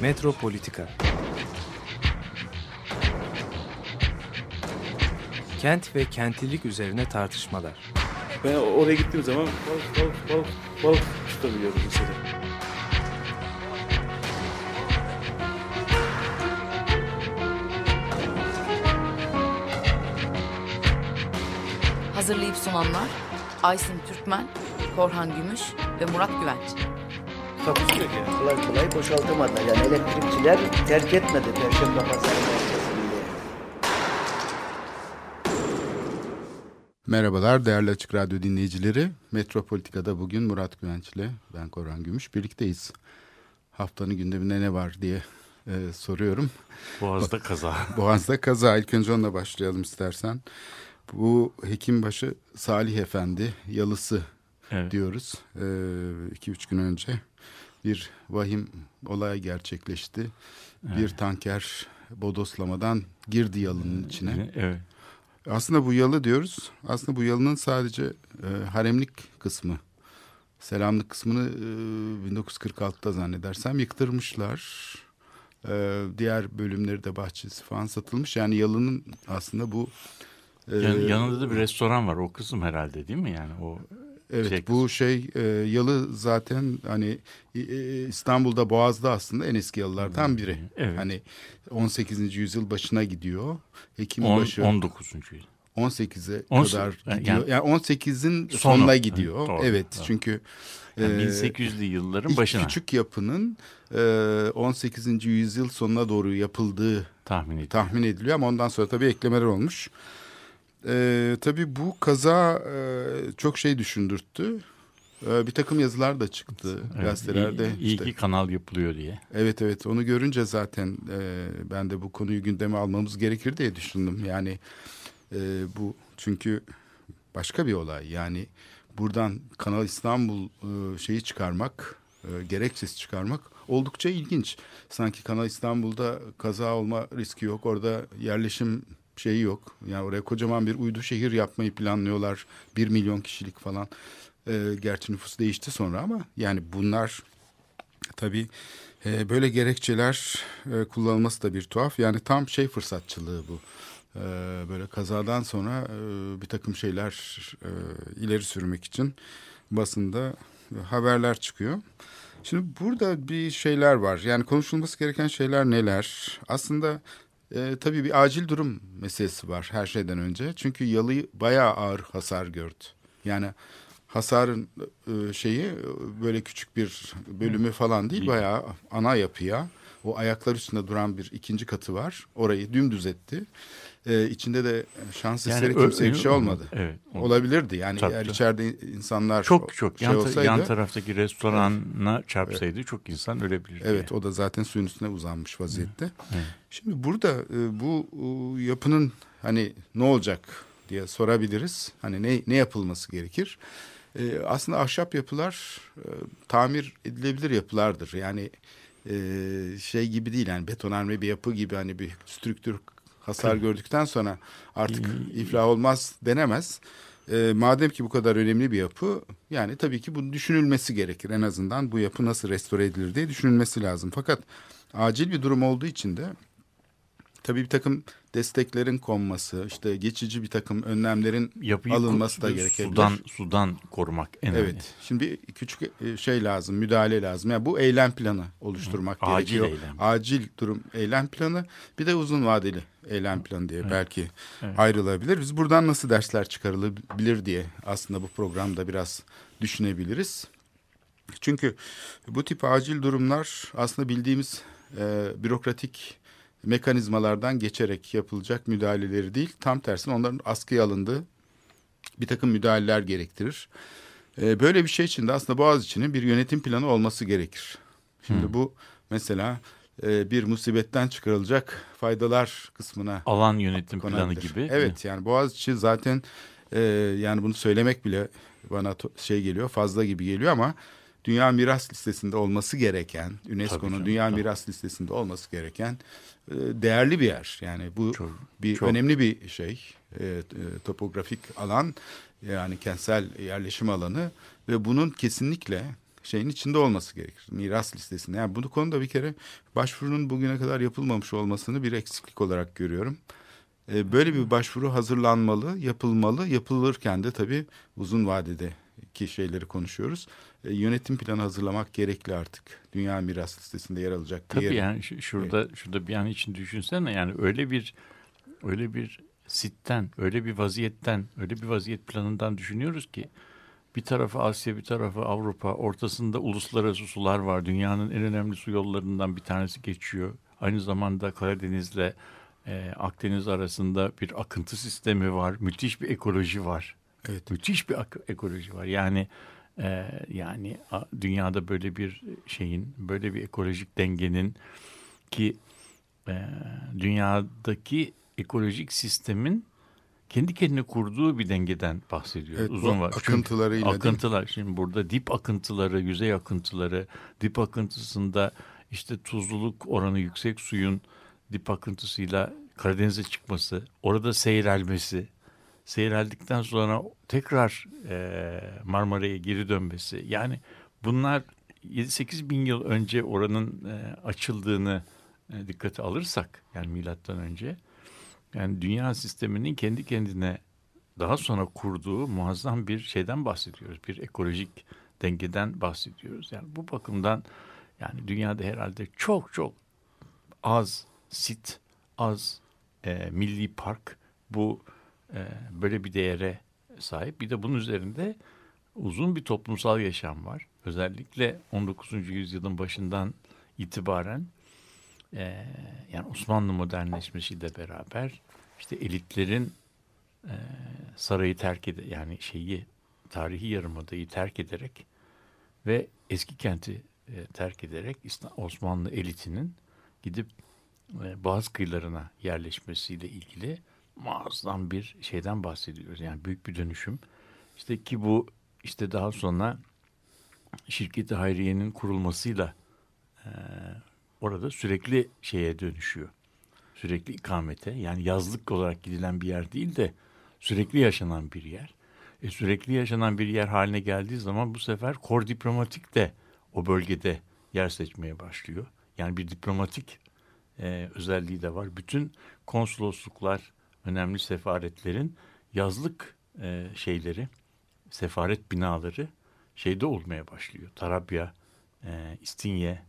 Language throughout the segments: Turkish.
Metropolitika Kent ve kentlilik üzerine tartışmalar. Ben oraya gittiğim zaman balık balık balık balık tutabiliyorum mesela. Hazırlayıp sunanlar Aysin Türkmen, Korhan Gümüş ve Murat Güvenç. Takusu yok yani. kolay kolay boşaltamadı. Yani elektrikçiler terk etmedi Perşembe Pazarı. Merhabalar değerli Açık Radyo dinleyicileri. Metropolitika'da bugün Murat Güvenç ile ben Korhan Gümüş birlikteyiz. Haftanın gündeminde ne var diye e, soruyorum. Boğaz'da kaza. Boğaz'da kaza. İlk önce onunla başlayalım istersen. Bu Hekimbaşı Salih Efendi yalısı Evet. diyoruz. E, iki üç gün önce bir vahim olay gerçekleşti. Bir tanker bodoslamadan girdi yalının içine. Evet. Aslında bu yalı diyoruz. Aslında bu yalının sadece e, haremlik kısmı. Selamlık kısmını e, 1946'da zannedersem yıktırmışlar. E, diğer bölümleri de bahçesi falan satılmış. Yani yalının aslında bu... e, Yan- yanında da bir restoran var. O kısım herhalde değil mi? Yani o Evet şey bu şey e, yalı zaten hani e, e, İstanbul'da Boğaz'da aslında en eski yalılardan biri. Evet. Hani 18. yüzyıl başına gidiyor. Ekim on- başı 19. yıl. 18'e On- kadar yani- gidiyor. Yani 18'in Sonu. sonuna Evet, gidiyor. doğru, evet doğru. çünkü Yani e, 1800'lü yılların ilk başına küçük yapının e, 18. yüzyıl sonuna doğru yapıldığı tahmin ediyorum. tahmin ediliyor ama ondan sonra tabii eklemeler olmuş. Ee, tabii bu kaza e, çok şey düşündürttü. Ee, bir takım yazılar da çıktı Evet, gazetelerde. iyi, iyi İşte- ki kanal yapılıyor diye. Evet evet onu görünce zaten e, ben de bu konuyu gündeme almamız gerekir diye düşündüm. Yani e, bu çünkü başka bir olay. Yani buradan Kanal İstanbul e, şeyi çıkarmak, e, gerekçesi çıkarmak oldukça ilginç. Sanki Kanal İstanbul'da kaza olma riski yok. Orada yerleşim şeyi yok. Yani oraya kocaman bir uydu şehir yapmayı planlıyorlar. Bir milyon kişilik falan. E, gerçi nüfus değişti sonra ama yani bunlar Tabii e, böyle gerekçeler e, kullanılması da bir tuhaf. Yani tam şey fırsatçılığı bu. E, böyle kazadan sonra e, bir takım şeyler e, ileri sürmek için basında haberler çıkıyor. Şimdi burada bir şeyler var. Yani konuşulması gereken şeyler neler? Aslında e, tabii bir acil durum meselesi var her şeyden önce. Çünkü yalı bayağı ağır hasar gördü. Yani hasarın e, şeyi böyle küçük bir bölümü falan değil bayağı ana yapıya o ayaklar üstünde duran bir ikinci katı var. Orayı dümdüz etti. Ee, içinde de şans eseri ö- kimseye bir şey olmadı. Evet. o- Olabilirdi yani Tabii, eğer içeride insanlar Çok çok şey yan, olsaydı. yan taraftaki restorana çarpsaydı çok insan ölebilirdi. Evet yani. o da zaten suyun üstüne uzanmış vaziyette. Evet. Şimdi burada e, bu e, yapının hani ne olacak diye sorabiliriz. Hani ne ne yapılması gerekir? E, aslında ahşap yapılar e, tamir edilebilir yapılardır. Yani e, şey gibi değil yani betonarme bir yapı gibi hani bir strüktür hasar gördükten sonra artık iflah olmaz denemez. E, madem ki bu kadar önemli bir yapı yani tabii ki bunun düşünülmesi gerekir. En azından bu yapı nasıl restore edilir diye düşünülmesi lazım. Fakat acil bir durum olduğu için de tabii bir takım desteklerin konması, işte geçici bir takım önlemlerin Yapıyı alınması da gerekebilir. Sudan, sudan korumak en önemli. Evet. Şimdi bir küçük e, şey lazım, müdahale lazım. Yani bu eylem planı oluşturmak Acil gerekiyor. eylem. Acil durum eylem planı, bir de uzun vadeli eylem planı diye belki ayrılabilir. Biz buradan nasıl dersler çıkarılabilir diye aslında bu programda biraz düşünebiliriz. Çünkü bu tip acil durumlar aslında bildiğimiz e, bürokratik mekanizmalardan geçerek yapılacak müdahaleleri değil. Tam tersine onların askıya alındığı bir takım müdahaleler gerektirir. E, böyle bir şey için de aslında Boğaziçi'nin bir yönetim planı olması gerekir. Şimdi bu mesela e, bir musibetten çıkarılacak faydalar kısmına Alan yönetim planı konabilir. gibi. Evet yani Boğaziçi zaten e, yani bunu söylemek bile bana şey geliyor fazla gibi geliyor ama Dünya Miras Listesi'nde olması gereken UNESCO'nun Dünya tabii. Miras Listesi'nde olması gereken e, değerli bir yer. Yani bu Çok, bir çok. önemli bir şey. E, e, topografik alan yani kentsel yerleşim alanı ve bunun kesinlikle şeyin içinde olması gerekir. Miras listesinde. Yani bu konuda bir kere başvurunun bugüne kadar yapılmamış olmasını bir eksiklik olarak görüyorum. Böyle bir başvuru hazırlanmalı, yapılmalı. Yapılırken de tabii uzun vadede ki şeyleri konuşuyoruz. E, yönetim planı hazırlamak gerekli artık. Dünya miras listesinde yer alacak bir Tabii yere. yani şu- şurada şurada bir an için düşünsene yani öyle bir öyle bir sitten, öyle bir vaziyetten, öyle bir vaziyet planından düşünüyoruz ki bir tarafı Asya, bir tarafı Avrupa, ortasında uluslararası sular var. Dünyanın en önemli su yollarından bir tanesi geçiyor. Aynı zamanda Karadeniz'le e, Akdeniz arasında bir akıntı sistemi var. Müthiş bir ekoloji var. Evet. Müthiş bir ekoloji var. Yani e, yani dünyada böyle bir şeyin, böyle bir ekolojik dengenin ki e, dünyadaki ekolojik sistemin kendi kendine kurduğu bir dengeden bahsediyoruz. Evet, Uzun var. Çünkü akıntılarıyla mi? akıntılar şimdi burada dip akıntıları, yüzey akıntıları, dip akıntısında işte tuzluluk oranı yüksek suyun dip akıntısıyla Karadeniz'e çıkması, orada seyrelmesi, seyreldikten sonra tekrar e, Marmara'ya geri dönmesi. Yani bunlar 7-8 bin yıl önce oranın e, açıldığını e, dikkate alırsak yani milattan önce yani dünya sisteminin kendi kendine daha sonra kurduğu muazzam bir şeyden bahsediyoruz. Bir ekolojik dengeden bahsediyoruz. Yani bu bakımdan yani dünyada herhalde çok çok az sit, az e, milli park bu böyle bir değere sahip. Bir de bunun üzerinde uzun bir toplumsal yaşam var. Özellikle 19. yüzyılın başından itibaren e, yani Osmanlı modernleşmesiyle beraber işte elitlerin e, sarayı terk ede yani şeyi tarihi yarımadayı terk ederek ve eski kenti e, terk ederek Osmanlı elitinin gidip e, Boğaz kıyılarına yerleşmesiyle ilgili muazzam bir şeyden bahsediyoruz. Yani büyük bir dönüşüm. İşte ki bu işte daha sonra şirketi Hayriye'nin kurulmasıyla e, orada sürekli şeye dönüşüyor. Sürekli ikamete yani yazlık olarak gidilen bir yer değil de sürekli yaşanan bir yer. E, sürekli yaşanan bir yer haline geldiği zaman bu sefer kor diplomatik de o bölgede yer seçmeye başlıyor. Yani bir diplomatik e, özelliği de var. Bütün konsolosluklar, önemli sefaretlerin yazlık e, şeyleri, sefaret binaları şeyde olmaya başlıyor. Tarabya, e, İstinye,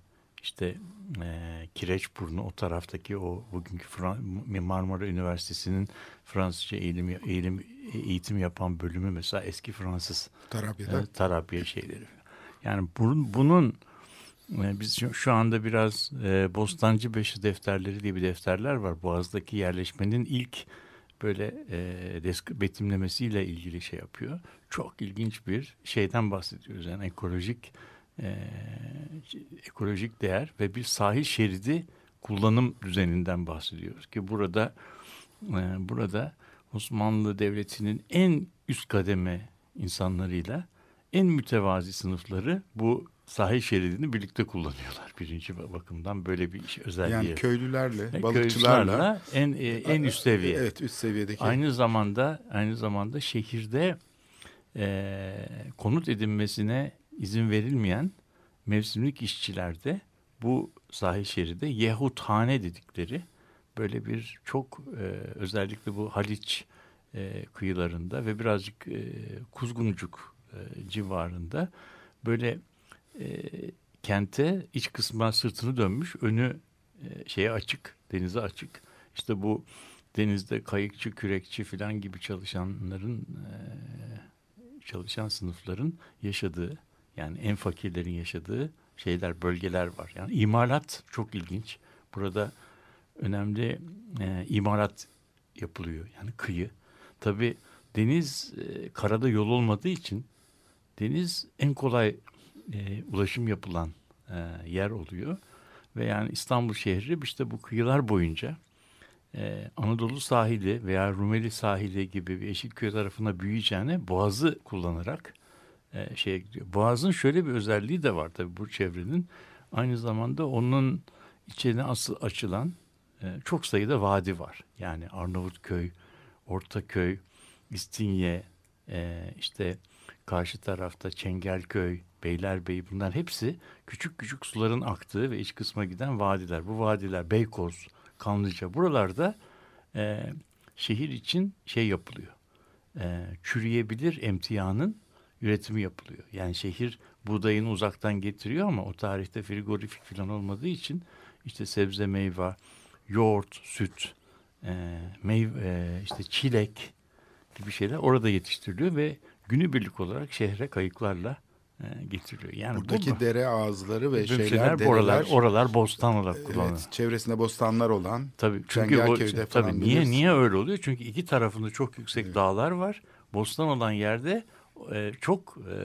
işte e, Kireçburnu o taraftaki o bugünkü Fran- Marmara Üniversitesi'nin Fransızca eğilim, eğilim, eğitim yapan bölümü mesela eski Fransız Tarabya'da. e, Tarabya şeyleri. Yani bunun, bunun e, biz şu, anda biraz e, Bostancı Beşi defterleri diye bir defterler var. Boğaz'daki yerleşmenin ilk böyle e, desk betimlemesiyle ilgili şey yapıyor. Çok ilginç bir şeyden bahsediyoruz. Yani ekolojik e, ekolojik değer ve bir sahil şeridi kullanım düzeninden bahsediyoruz ki burada e, burada Osmanlı Devleti'nin en üst kademe insanlarıyla en mütevazi sınıfları bu sahil şeridini birlikte kullanıyorlar birinci bakımdan böyle bir iş özelliği. Yani köylülerle, balıkçılarla köylülerle en e, en üst seviye. Evet, üst seviyedeki. Aynı zamanda aynı zamanda şehirde e, konut edinmesine izin verilmeyen mevsimlik işçilerde bu sahil şeride Yehuthane dedikleri böyle bir çok e, özellikle bu Haliç e, kıyılarında ve birazcık e, Kuzguncuk e, civarında böyle e, kente iç kısmına sırtını dönmüş önü e, şeye açık denize açık. İşte bu denizde kayıkçı kürekçi falan gibi çalışanların e, çalışan sınıfların yaşadığı yani en fakirlerin yaşadığı şeyler bölgeler var. Yani imalat çok ilginç. Burada önemli e, imalat yapılıyor yani kıyı. Tabi deniz e, karada yol olmadığı için deniz en kolay e, ulaşım yapılan e, yer oluyor ve yani İstanbul şehri işte bu kıyılar boyunca e, Anadolu sahili veya Rumeli sahili gibi bir Yeşilköy tarafına büyüyeceğine Boğaz'ı kullanarak e, şeye gidiyor. Boğaz'ın şöyle bir özelliği de var tabii bu çevrenin. Aynı zamanda onun içine asıl açılan e, çok sayıda vadi var. Yani Arnavutköy, Ortaköy, İstinye, e, işte karşı tarafta Çengelköy, Beylerbeyi bunlar hepsi küçük küçük suların aktığı ve iç kısma giden vadiler. Bu vadiler Beykoz, Kanlıca buralarda e, şehir için şey yapılıyor. E, çürüyebilir emtianın üretimi yapılıyor. Yani şehir buğdayını uzaktan getiriyor ama o tarihte frigorifik falan olmadığı için işte sebze meyve, yoğurt, süt, e, meyve, e, işte çilek gibi şeyler orada yetiştiriliyor ve günübirlik olarak şehre kayıklarla e, getiriliyor. Yani Buradaki bu, dere ağızları ve şeyler, şeyler dereler, oralar, oralar bostan olarak kullanılıyor. evet, çevresinde bostanlar olan Tabii çünkü o, Çengelköy'de falan tabii niye niye öyle oluyor? Çünkü iki tarafında çok yüksek dağlar var. Bostan olan yerde e, çok e,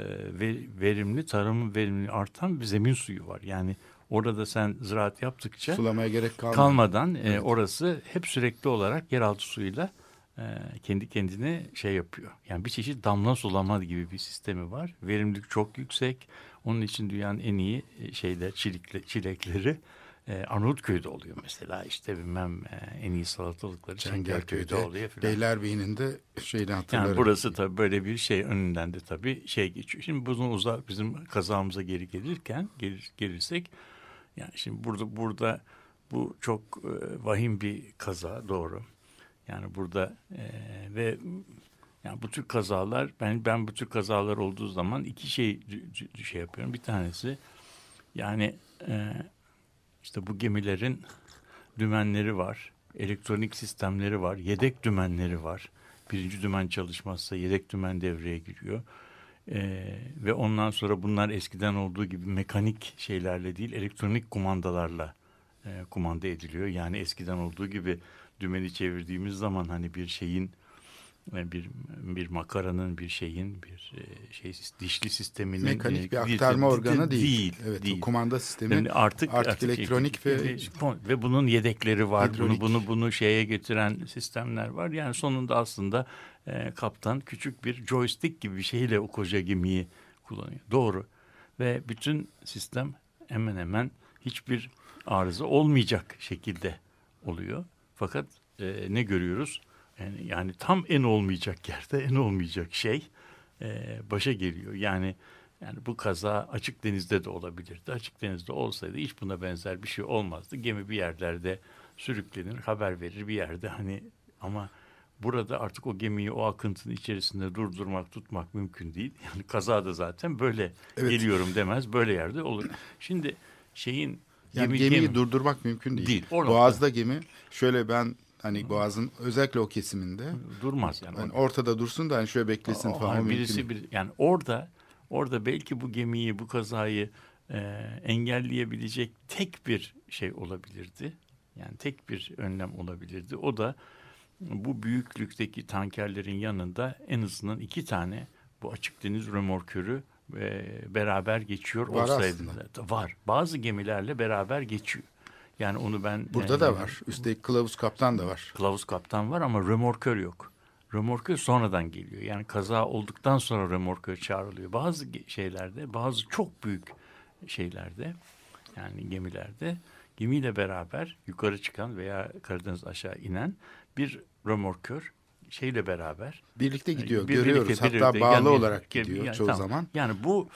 ve- verimli tarımın verimli artan bir zemin suyu var. Yani orada sen ziraat yaptıkça sulamaya gerek kalmıyor. kalmadan e, orası hep sürekli olarak yeraltı suyuyla e, kendi kendine şey yapıyor. Yani bir çeşit damla sulama gibi bir sistemi var. Verimlilik çok yüksek. Onun için dünyanın en iyi e, şeyler çilikle, çilekleri e, Arnavutköy'de oluyor mesela. İşte bilmem e, en iyi salatalıkları Çengelköy'de oluyor filan. Beylerbeyi'nin de şeyini hatırlarım. Yani burası tabii böyle bir şey önünden de tabii şey geçiyor. Şimdi bunun uzak bizim kazamıza geri gelirken gelir, gelirsek yani şimdi burada burada bu çok e, vahim bir kaza doğru. Yani burada e, ve yani bu tür kazalar ben ben bu tür kazalar olduğu zaman iki şey şey yapıyorum. Bir tanesi yani e, işte bu gemilerin dümenleri var, elektronik sistemleri var, yedek dümenleri var. Birinci dümen çalışmazsa yedek dümen devreye giriyor. Ee, ve ondan sonra bunlar eskiden olduğu gibi mekanik şeylerle değil elektronik kumandalarla e, kumanda ediliyor. Yani eskiden olduğu gibi dümeni çevirdiğimiz zaman hani bir şeyin e, bir bir makaranın bir şeyin bir e, şey dişli sisteminin Mekanik e, bir aktarma değil- organı değil. değil evet, değil. kumanda sistemi Yani artık artık elektronik ve- ve bunun yedekleri var. Hidrolik. Bunu bunu bunu şeye getiren sistemler var. Yani sonunda aslında e, kaptan küçük bir joystick gibi bir şeyle o koca gemiyi kullanıyor. Doğru. Ve bütün sistem hemen hemen hiçbir arıza olmayacak şekilde oluyor. Fakat e, ne görüyoruz? Yani, yani tam en olmayacak yerde en olmayacak şey e, başa geliyor. Yani yani bu kaza açık denizde de olabilirdi. Açık denizde olsaydı hiç buna benzer bir şey olmazdı. Gemi bir yerlerde sürüklenir, haber verir bir yerde hani ama burada artık o gemiyi o akıntının içerisinde durdurmak, tutmak mümkün değil. Yani kaza da zaten böyle Evet. geliyorum demez, böyle yerde olur. Şimdi şeyin Yani gemi- gemiyi gemi- durdurmak mümkün değil. Değil, Boğaz'da gemi şöyle ben hani Boğaz'ın özellikle o kesiminde durmaz yani. hani ortada dursun da hani şöyle beklesin O- falan hani mümkün birisi bir yani orada orada belki bu gemiyi bu kazayı e, engelleyebilecek tek bir şey olabilirdi. Yani tek bir önlem olabilirdi. O da bu büyüklükteki tankerlerin yanında en azından iki tane bu açık deniz römorkörü e, beraber geçiyor Var olsaydı. aslında. Var. Bazı gemilerle beraber geçiyor. Yani onu ben Burada e, da var. Üstelik kılavuz kaptan da var. Kılavuz kaptan var ama römorkör yok. Römorkör sonradan geliyor. Yani kaza olduktan sonra römorkör çağrılıyor. Bazı şeylerde, bazı çok büyük şeylerde yani gemilerde gemiyle beraber yukarı çıkan veya Karadeniz aşağı inen bir römorkör şeyle beraber Birlikte gidiyor. bir- görüyoruz. birlikte- Hatta birlikte bağlı gemi- olarak gidiyor yani çoğu tamam. zaman. Yani bu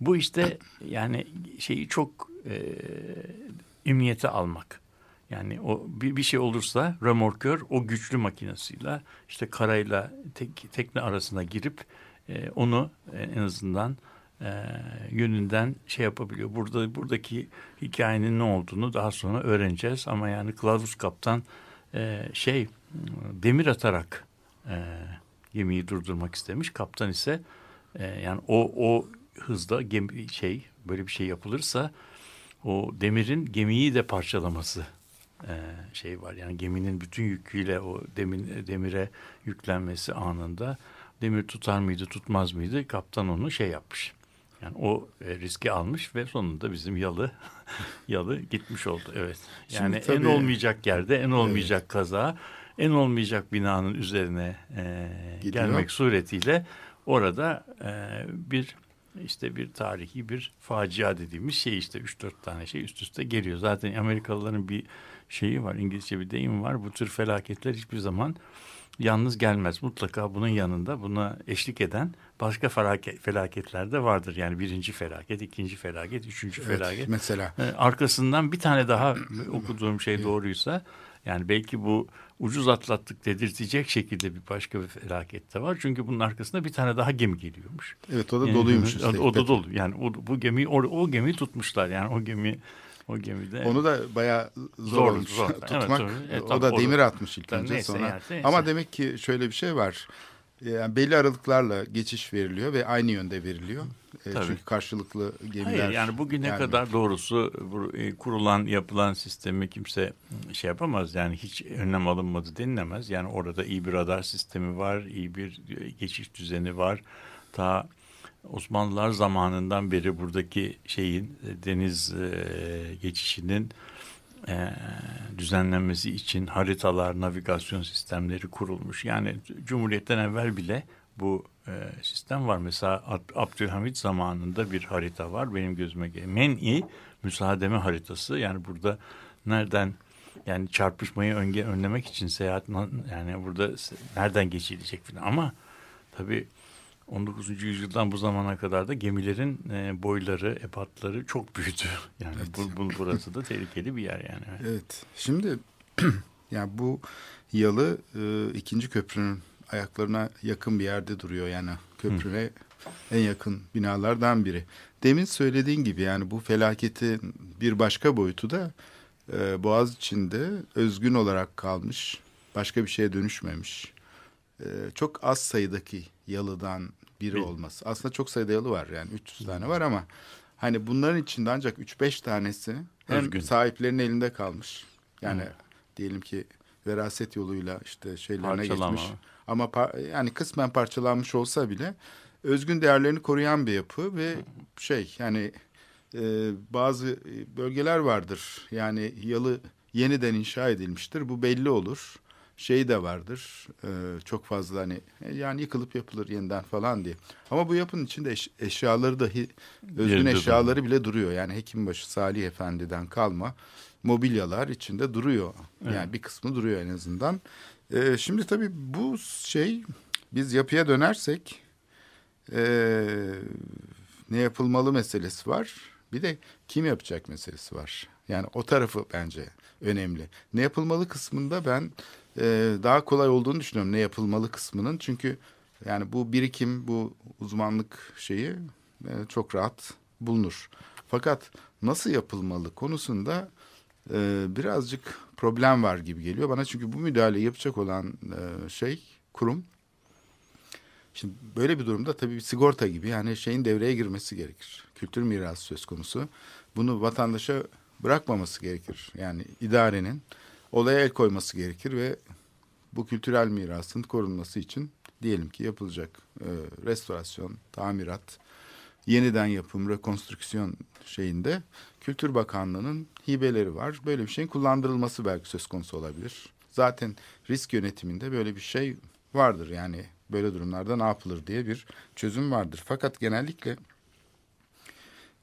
bu işte yani şeyi çok e, emniyete almak. Yani o bir, bir şey olursa römorkör o güçlü makinesiyle işte karayla tek, tekne arasına girip e, onu e, en azından e, yönünden şey yapabiliyor. Burada buradaki hikayenin ne olduğunu daha sonra öğreneceğiz ama yani kılavuz kaptan e, şey demir atarak e, gemiyi durdurmak istemiş. Kaptan ise e, yani o o hızda gemi şey böyle bir şey yapılırsa o demirin gemiyi de parçalaması e, şey var. Yani geminin bütün yüküyle o demin, demire yüklenmesi anında demir tutar mıydı tutmaz mıydı kaptan onu şey yapmış. Yani o e, riski almış ve sonunda bizim yalı yalı gitmiş oldu. Evet. Yani Şimdi en tabii- olmayacak yerde en olmayacak kaza en olmayacak binanın üzerine e, Gidiyor. gelmek suretiyle orada e, bir işte bir tarihi bir facia dediğimiz şey işte 3-4 tane şey üst üste geliyor. Zaten Amerikalıların bir şeyi var İngilizce bir deyim var. Bu tür felaketler hiçbir zaman yalnız gelmez. Mutlaka bunun yanında buna eşlik eden başka felaket, felaketler de vardır. Yani birinci felaket, ikinci felaket, üçüncü Evet, felaket. mesela E, Arkasından bir tane daha okuduğum şey doğruysa yani belki bu ucuz atlattık dedirtecek şekilde bir başka bir felaket de var. Çünkü bunun arkasında bir tane daha gemi geliyormuş. evet o da doluymuş. O, üstelik. o da dolu. Yani o, bu gemiyi o, o gemiyi tutmuşlar. Yani o gemi o gemide Onu da bayağı zor, Zor, olmuş zor. Evet, tutmak. zor. E, o da demir atmış ilk önce neyse sonra. yani, neyse. Ama demek ki şöyle bir şey var. Yani belli aralıklarla geçiş veriliyor ve aynı yönde veriliyor. E, Tabii. çünkü karşılıklı gemiler. Hayır yani bugüne gelmiyor. kadar doğrusu e, kurulan yapılan sistemi kimse şey yapamaz. Yani hiç önlem alınmadı denilemez. Yani orada iyi bir radar sistemi var, iyi bir e, geçiş düzeni var. Ta Osmanlılar zamanından beri buradaki şeyin e, deniz e, geçişinin e, düzenlenmesi için haritalar, navigasyon sistemleri kurulmuş. Yani Cumhuriyet'ten evvel bile bu e, sistem var. Mesela Ab- Abdülhamit zamanında bir harita var. Benim gözüme gelen. Men'i müsaademe haritası. Yani burada nereden yani çarpışmayı önge, önlemek için seyahat yani burada nereden geçilecek falan. Ama tabii 19. yüzyıldan bu zamana kadar da gemilerin e, boyları, ebatları çok büyüdü. Yani bu, bu, burası da tehlikeli bir yer yani. Evet. Şimdi yani bu yalı e, ikinci köprünün ayaklarına yakın bir yerde duruyor. Yani köprüne en yakın binalardan biri. Demin söylediğin gibi yani bu felaketin bir başka boyutu da e, Boğaz içinde özgün olarak kalmış. Başka bir şeye dönüşmemiş. E, çok az sayıdaki yalıdan biri Bir- olması. Aslında çok sayıda yalı var yani 300 tane var ama hani bunların içinde ancak 3-5 tanesi hem Özgün. sahiplerin elinde kalmış. Yani diyelim ki veraset yoluyla işte şeylerine Parçalama. geçmiş. Ama pa- yani kısmen parçalanmış olsa bile özgün değerlerini koruyan bir yapı ve şey yani e, bazı bölgeler vardır. Yani yalı yeniden inşa edilmiştir. Bu belli olur. Şey de vardır. e, çok fazla hani e, yani yıkılıp yapılır yeniden falan diye. Ama bu yapının içinde eş- eşyaları dahi özgün Yerinde eşyaları bile duruyor. Yani Hekimbaşı Salih Efendi'den kalma mobilyalar içinde duruyor. Yani bir kısmı duruyor en azından. Şimdi tabii bu şey biz yapıya dönersek ne yapılmalı meselesi var. Bir de kim yapacak meselesi var. Yani o tarafı bence önemli. Ne yapılmalı kısmında ben ee, daha kolay olduğunu düşünüyorum ne yapılmalı kısmının. Çünkü yani bu birikim, bu uzmanlık şeyi ee, çok rahat bulunur. Fakat nasıl yapılmalı konusunda ee, birazcık problem var gibi geliyor bana. Çünkü bu müdahaleyi yapacak olan e, şey kurum. Şimdi böyle bir durumda tabii bir sigorta gibi yani şeyin devreye girmesi gerekir. Kültür mirası söz konusu. Bunu vatandaşa bırakmaması gerekir. Yani idarenin olaya el koyması gerekir ve bu kültürel mirasın korunması için diyelim ki yapılacak e, restorasyon, tamirat, yeniden yapım, rekonstrüksiyon şeyinde Kültür Bakanlığı'nın hibeleri var. Böyle bir şeyin kullandırılması belki söz konusu olabilir. Zaten risk yönetiminde böyle bir şey vardır. Yani böyle durumlarda ne yapılır diye bir çözüm vardır. Fakat genellikle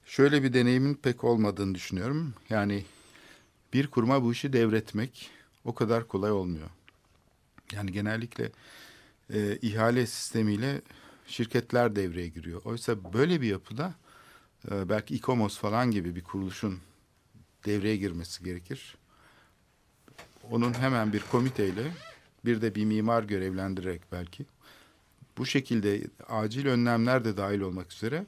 şöyle bir deneyimin pek olmadığını düşünüyorum. Yani bir kuruma bu işi devretmek o kadar kolay olmuyor. Yani genellikle e, ihale sistemiyle şirketler devreye giriyor. Oysa böyle bir yapıda e, belki İKOMOS falan gibi bir kuruluşun devreye girmesi gerekir. Onun hemen bir komiteyle bir de bir mimar görevlendirerek belki bu şekilde acil önlemler de dahil olmak üzere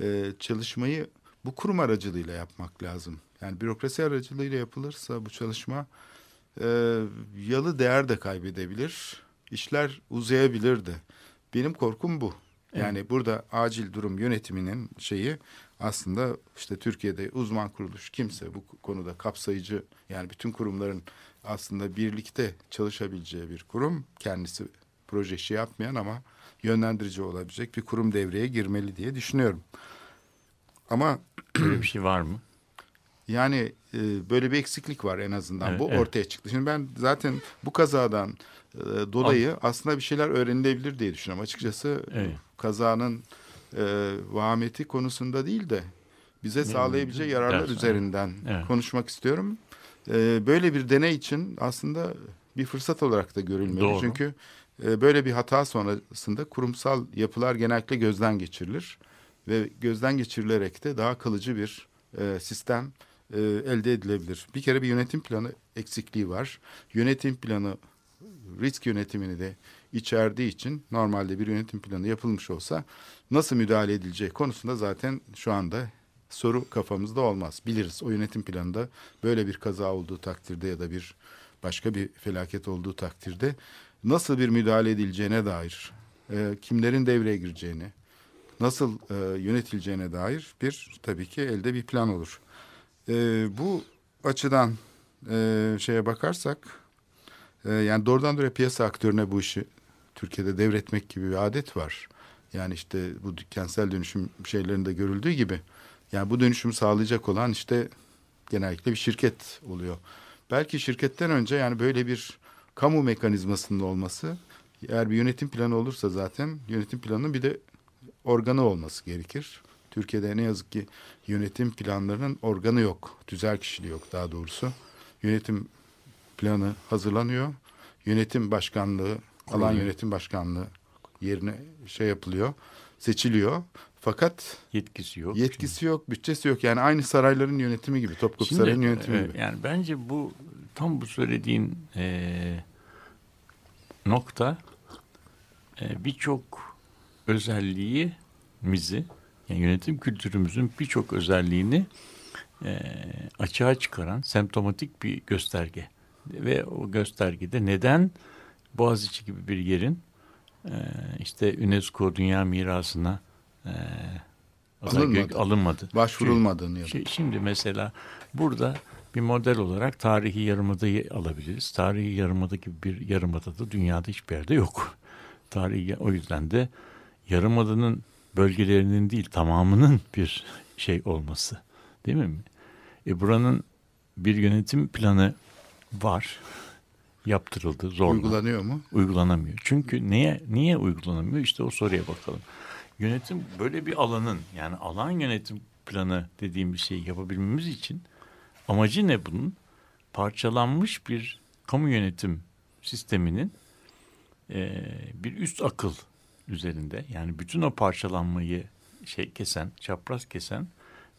e, çalışmayı bu kurum aracılığıyla yapmak lazım. Yani bürokrasi aracılığıyla yapılırsa bu çalışma e, yalı değer de kaybedebilir, işler uzayabilir de. Benim korkum bu. Yani burada acil durum yönetiminin şeyi aslında işte Türkiye'de uzman kuruluş kimse bu konuda kapsayıcı yani bütün kurumların aslında birlikte çalışabileceği bir kurum kendisi proje işi yapmayan ama yönlendirici olabilecek bir kurum devreye girmeli diye düşünüyorum. Ama Böyle bir şey var mı? Yani e, böyle bir eksiklik var en azından. Evet, bu evet. ortaya çıktı. Şimdi ben zaten bu kazadan e, dolayı aslında bir şeyler öğrenilebilir diye düşünüyorum. Açıkçası Evet. kazanın e, vahameti konusunda değil de bize sağlayabileceği yararlar Ders, üzerinden evet. konuşmak istiyorum. E, böyle bir deney için aslında bir fırsat olarak da görülmeli. Doğru. Çünkü E, böyle bir hata sonrasında kurumsal yapılar genellikle gözden geçirilir ve gözden geçirilerek de daha kalıcı bir e, sistem e, elde edilebilir. Bir kere bir yönetim planı eksikliği var. Yönetim planı risk yönetimini de içerdiği için normalde bir yönetim planı yapılmış olsa nasıl müdahale edileceği konusunda zaten şu anda soru kafamızda olmaz. Biliriz o yönetim planında böyle bir kaza olduğu takdirde ya da bir başka bir felaket olduğu takdirde nasıl bir müdahale edileceğine dair, e, kimlerin devreye gireceğini, nasıl e, yönetileceğine dair bir tabii ki elde bir plan olur. E, bu açıdan e, şeye bakarsak e, yani doğrudan doğruya piyasa aktörüne bu işi Türkiye'de devretmek gibi bir adet var. Yani işte bu kentsel dönüşüm şeylerinde görüldüğü gibi yani bu dönüşümü sağlayacak olan işte genellikle bir şirket oluyor. Belki şirketten önce yani böyle bir kamu mekanizmasının olması eğer bir yönetim planı olursa zaten yönetim planının bir de organı olması gerekir. Türkiye'de ne yazık ki yönetim planlarının organı yok. Tüzel kişiliği yok daha doğrusu. Yönetim planı hazırlanıyor. Yönetim başkanlığı, alan yönetim başkanlığı yerine şey yapılıyor, seçiliyor. Fakat Yetkisi yok. yetkisi yok, bütçesi yok. Yani aynı sarayların yönetimi gibi, Topkapı Şimdi, Sarayı'nın yönetimi e, gibi. Yani bence bu tam bu söylediğin e, nokta e, birçok özelliğimizi yani yönetim kültürümüzün birçok özelliğini e, açığa çıkaran semptomatik bir gösterge. Ve o göstergede neden Boğaziçi gibi bir yerin e, işte UNESCO Dünya Mirası'na e, Alınmadı. alınmadı. Başvurulmadığını ya da. Şi- Şimdi mesela burada bir model olarak tarihi yarımadayı alabiliriz. Tarihi yarımada gibi bir yarımada da dünyada hiçbir yerde yok. Tarihi o yüzden de yarımadanın bölgelerinin değil tamamının bir şey olması. Değil mi? E buranın bir yönetim planı var. Yaptırıldı zorla Uygulanıyor mu? uygulanamıyor. Çünkü niye niye uygulanamıyor? İşte o soruya bakalım. Yönetim böyle bir alanın yani alan yönetim planı dediğim bir şeyi yapabilmemiz için amacı ne bunun? Parçalanmış bir kamu yönetim sisteminin e, bir üst akıl üzerinde yani bütün o parçalanmayı şey kesen, çapraz kesen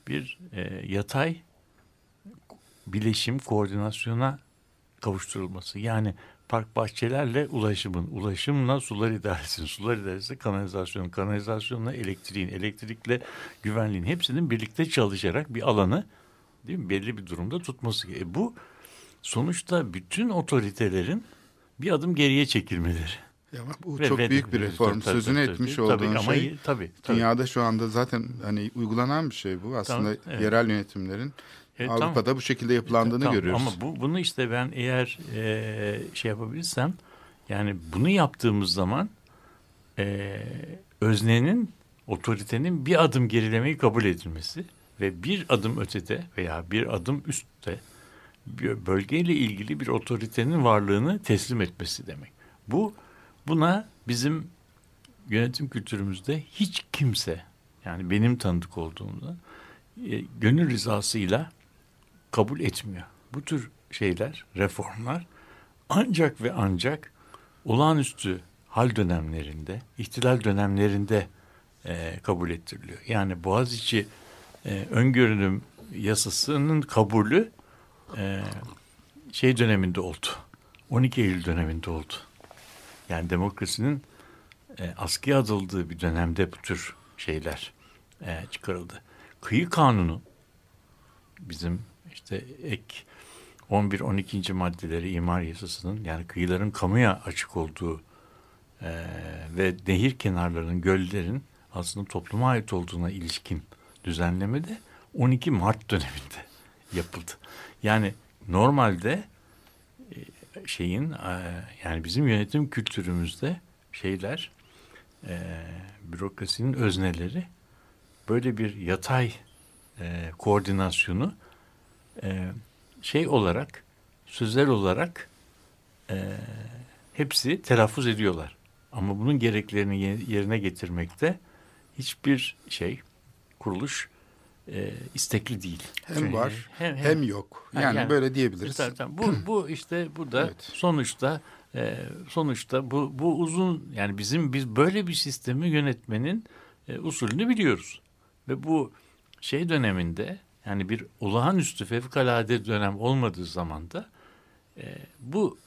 bir e, yatay bileşim koordinasyona kavuşturulması. Yani park bahçelerle ulaşımın, ulaşımla sular idaresinin, sular idaresi kanalizasyonun, kanalizasyonla elektriğin, elektrikle güvenliğin hepsinin birlikte çalışarak bir alanı değil mi, belli bir durumda tutması. E bu sonuçta bütün otoritelerin bir adım geriye çekilmeleri. Ya bu Ve- çok ve- büyük bir reform. tabii, Sözünü tabii, etmiş tabii, olduğun ama şey. y- tabii, tabii. Dünyada şu anda zaten hani uygulanan bir şey bu. Aslında Tamam, evet. yerel yönetimlerin Evet, Avrupa'da tamam. bu şekilde yapılandığını Tamam, görüyoruz. Ama bu, bunu işte ben eğer e, şey yapabilirsem yani bunu yaptığımız zaman e, öznenin otoritenin bir adım gerilemeyi kabul edilmesi ve bir adım ötede veya bir adım üstte bölgeyle ilgili bir otoritenin varlığını teslim etmesi demek. Bu buna bizim yönetim kültürümüzde hiç kimse yani benim tanıdık olduğumda e, gönül rızasıyla kabul etmiyor. Bu tür şeyler, reformlar ancak ve ancak olağanüstü hal dönemlerinde, ihtilal dönemlerinde e, kabul ettiriliyor. Yani Boğaziçi e, öngörünüm yasasının kabulü e, şey döneminde oldu. 12 Eylül döneminde oldu. Yani demokrasinin e, askıya atıldığı bir dönemde bu tür şeyler e, çıkarıldı. Kıyı kanunu bizim işte ek 11-12. maddeleri imar yasasının yani kıyıların kamuya açık olduğu e, ve nehir kenarlarının, göllerin aslında topluma ait olduğuna ilişkin düzenleme de 12 Mart döneminde yapıldı. Yani normalde şeyin e, yani bizim yönetim kültürümüzde şeyler e, bürokrasinin özneleri böyle bir yatay e, koordinasyonu şey olarak sözel olarak hepsi telaffuz ediyorlar. Ama bunun gereklerini ye- yerine getirmekte hiçbir şey kuruluş e, istekli değil. hem var hem- hem, hem- yok. Yani, yani- böyle diyebiliriz. Tabii, tabii. Bu, bu işte bu da Evet. sonuçta e, sonuçta bu bu uzun yani bizim biz böyle bir sistemi yönetmenin e, usulünü biliyoruz ve bu şey döneminde yani bir olağanüstü fevkalade dönem olmadığı zaman da e, bu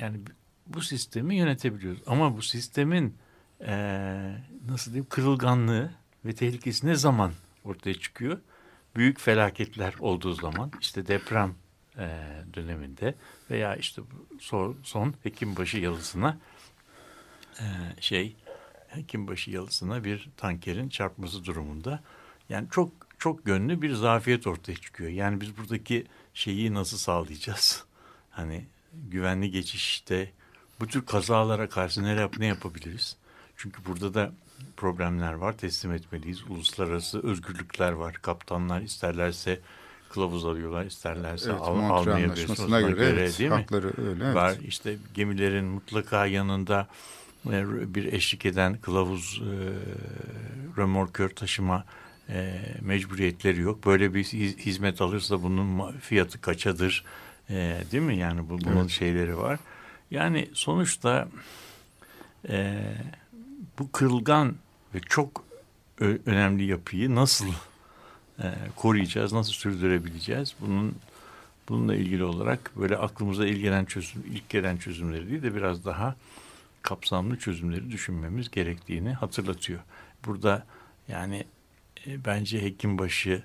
yani bu sistemi yönetebiliyoruz ama bu sistemin e, nasıl diyeyim kırılganlığı ve tehlikesi ne zaman ortaya çıkıyor? Büyük felaketler olduğu zaman işte deprem e, döneminde veya işte son, son Hekimbaşı yalısına e, şey Hekimbaşı yalısına bir tankerin çarpması durumunda yani çok çok yönlü bir zafiyet ortaya çıkıyor. Yani biz buradaki şeyi nasıl sağlayacağız? Hani güvenli geçişte bu tür kazalara karşı ne, yap, ne yapabiliriz? Çünkü burada da problemler var. Teslim etmeliyiz. Uluslararası özgürlükler var. Kaptanlar isterlerse kılavuz alıyorlar, isterlerse evet, al. Anlaşması'na göre, göre evet, değil mi? hakları öyle. Evet. Var işte gemilerin mutlaka yanında e, bir eşlik eden kılavuz e, römorkör taşıma e, mecburiyetleri yok. Böyle bir hizmet alırsa bunun fiyatı kaçadır e, değil mi? Yani bu, bunun evet. şeyleri var. Yani sonuçta e, bu kırılgan ve çok önemli yapıyı nasıl e, koruyacağız, nasıl sürdürebileceğiz? Bunun bununla ilgili olarak böyle aklımıza ilk çözüm, ilk gelen çözümleri değil de biraz daha kapsamlı çözümleri düşünmemiz gerektiğini hatırlatıyor. Burada yani e, bence Hekimbaşı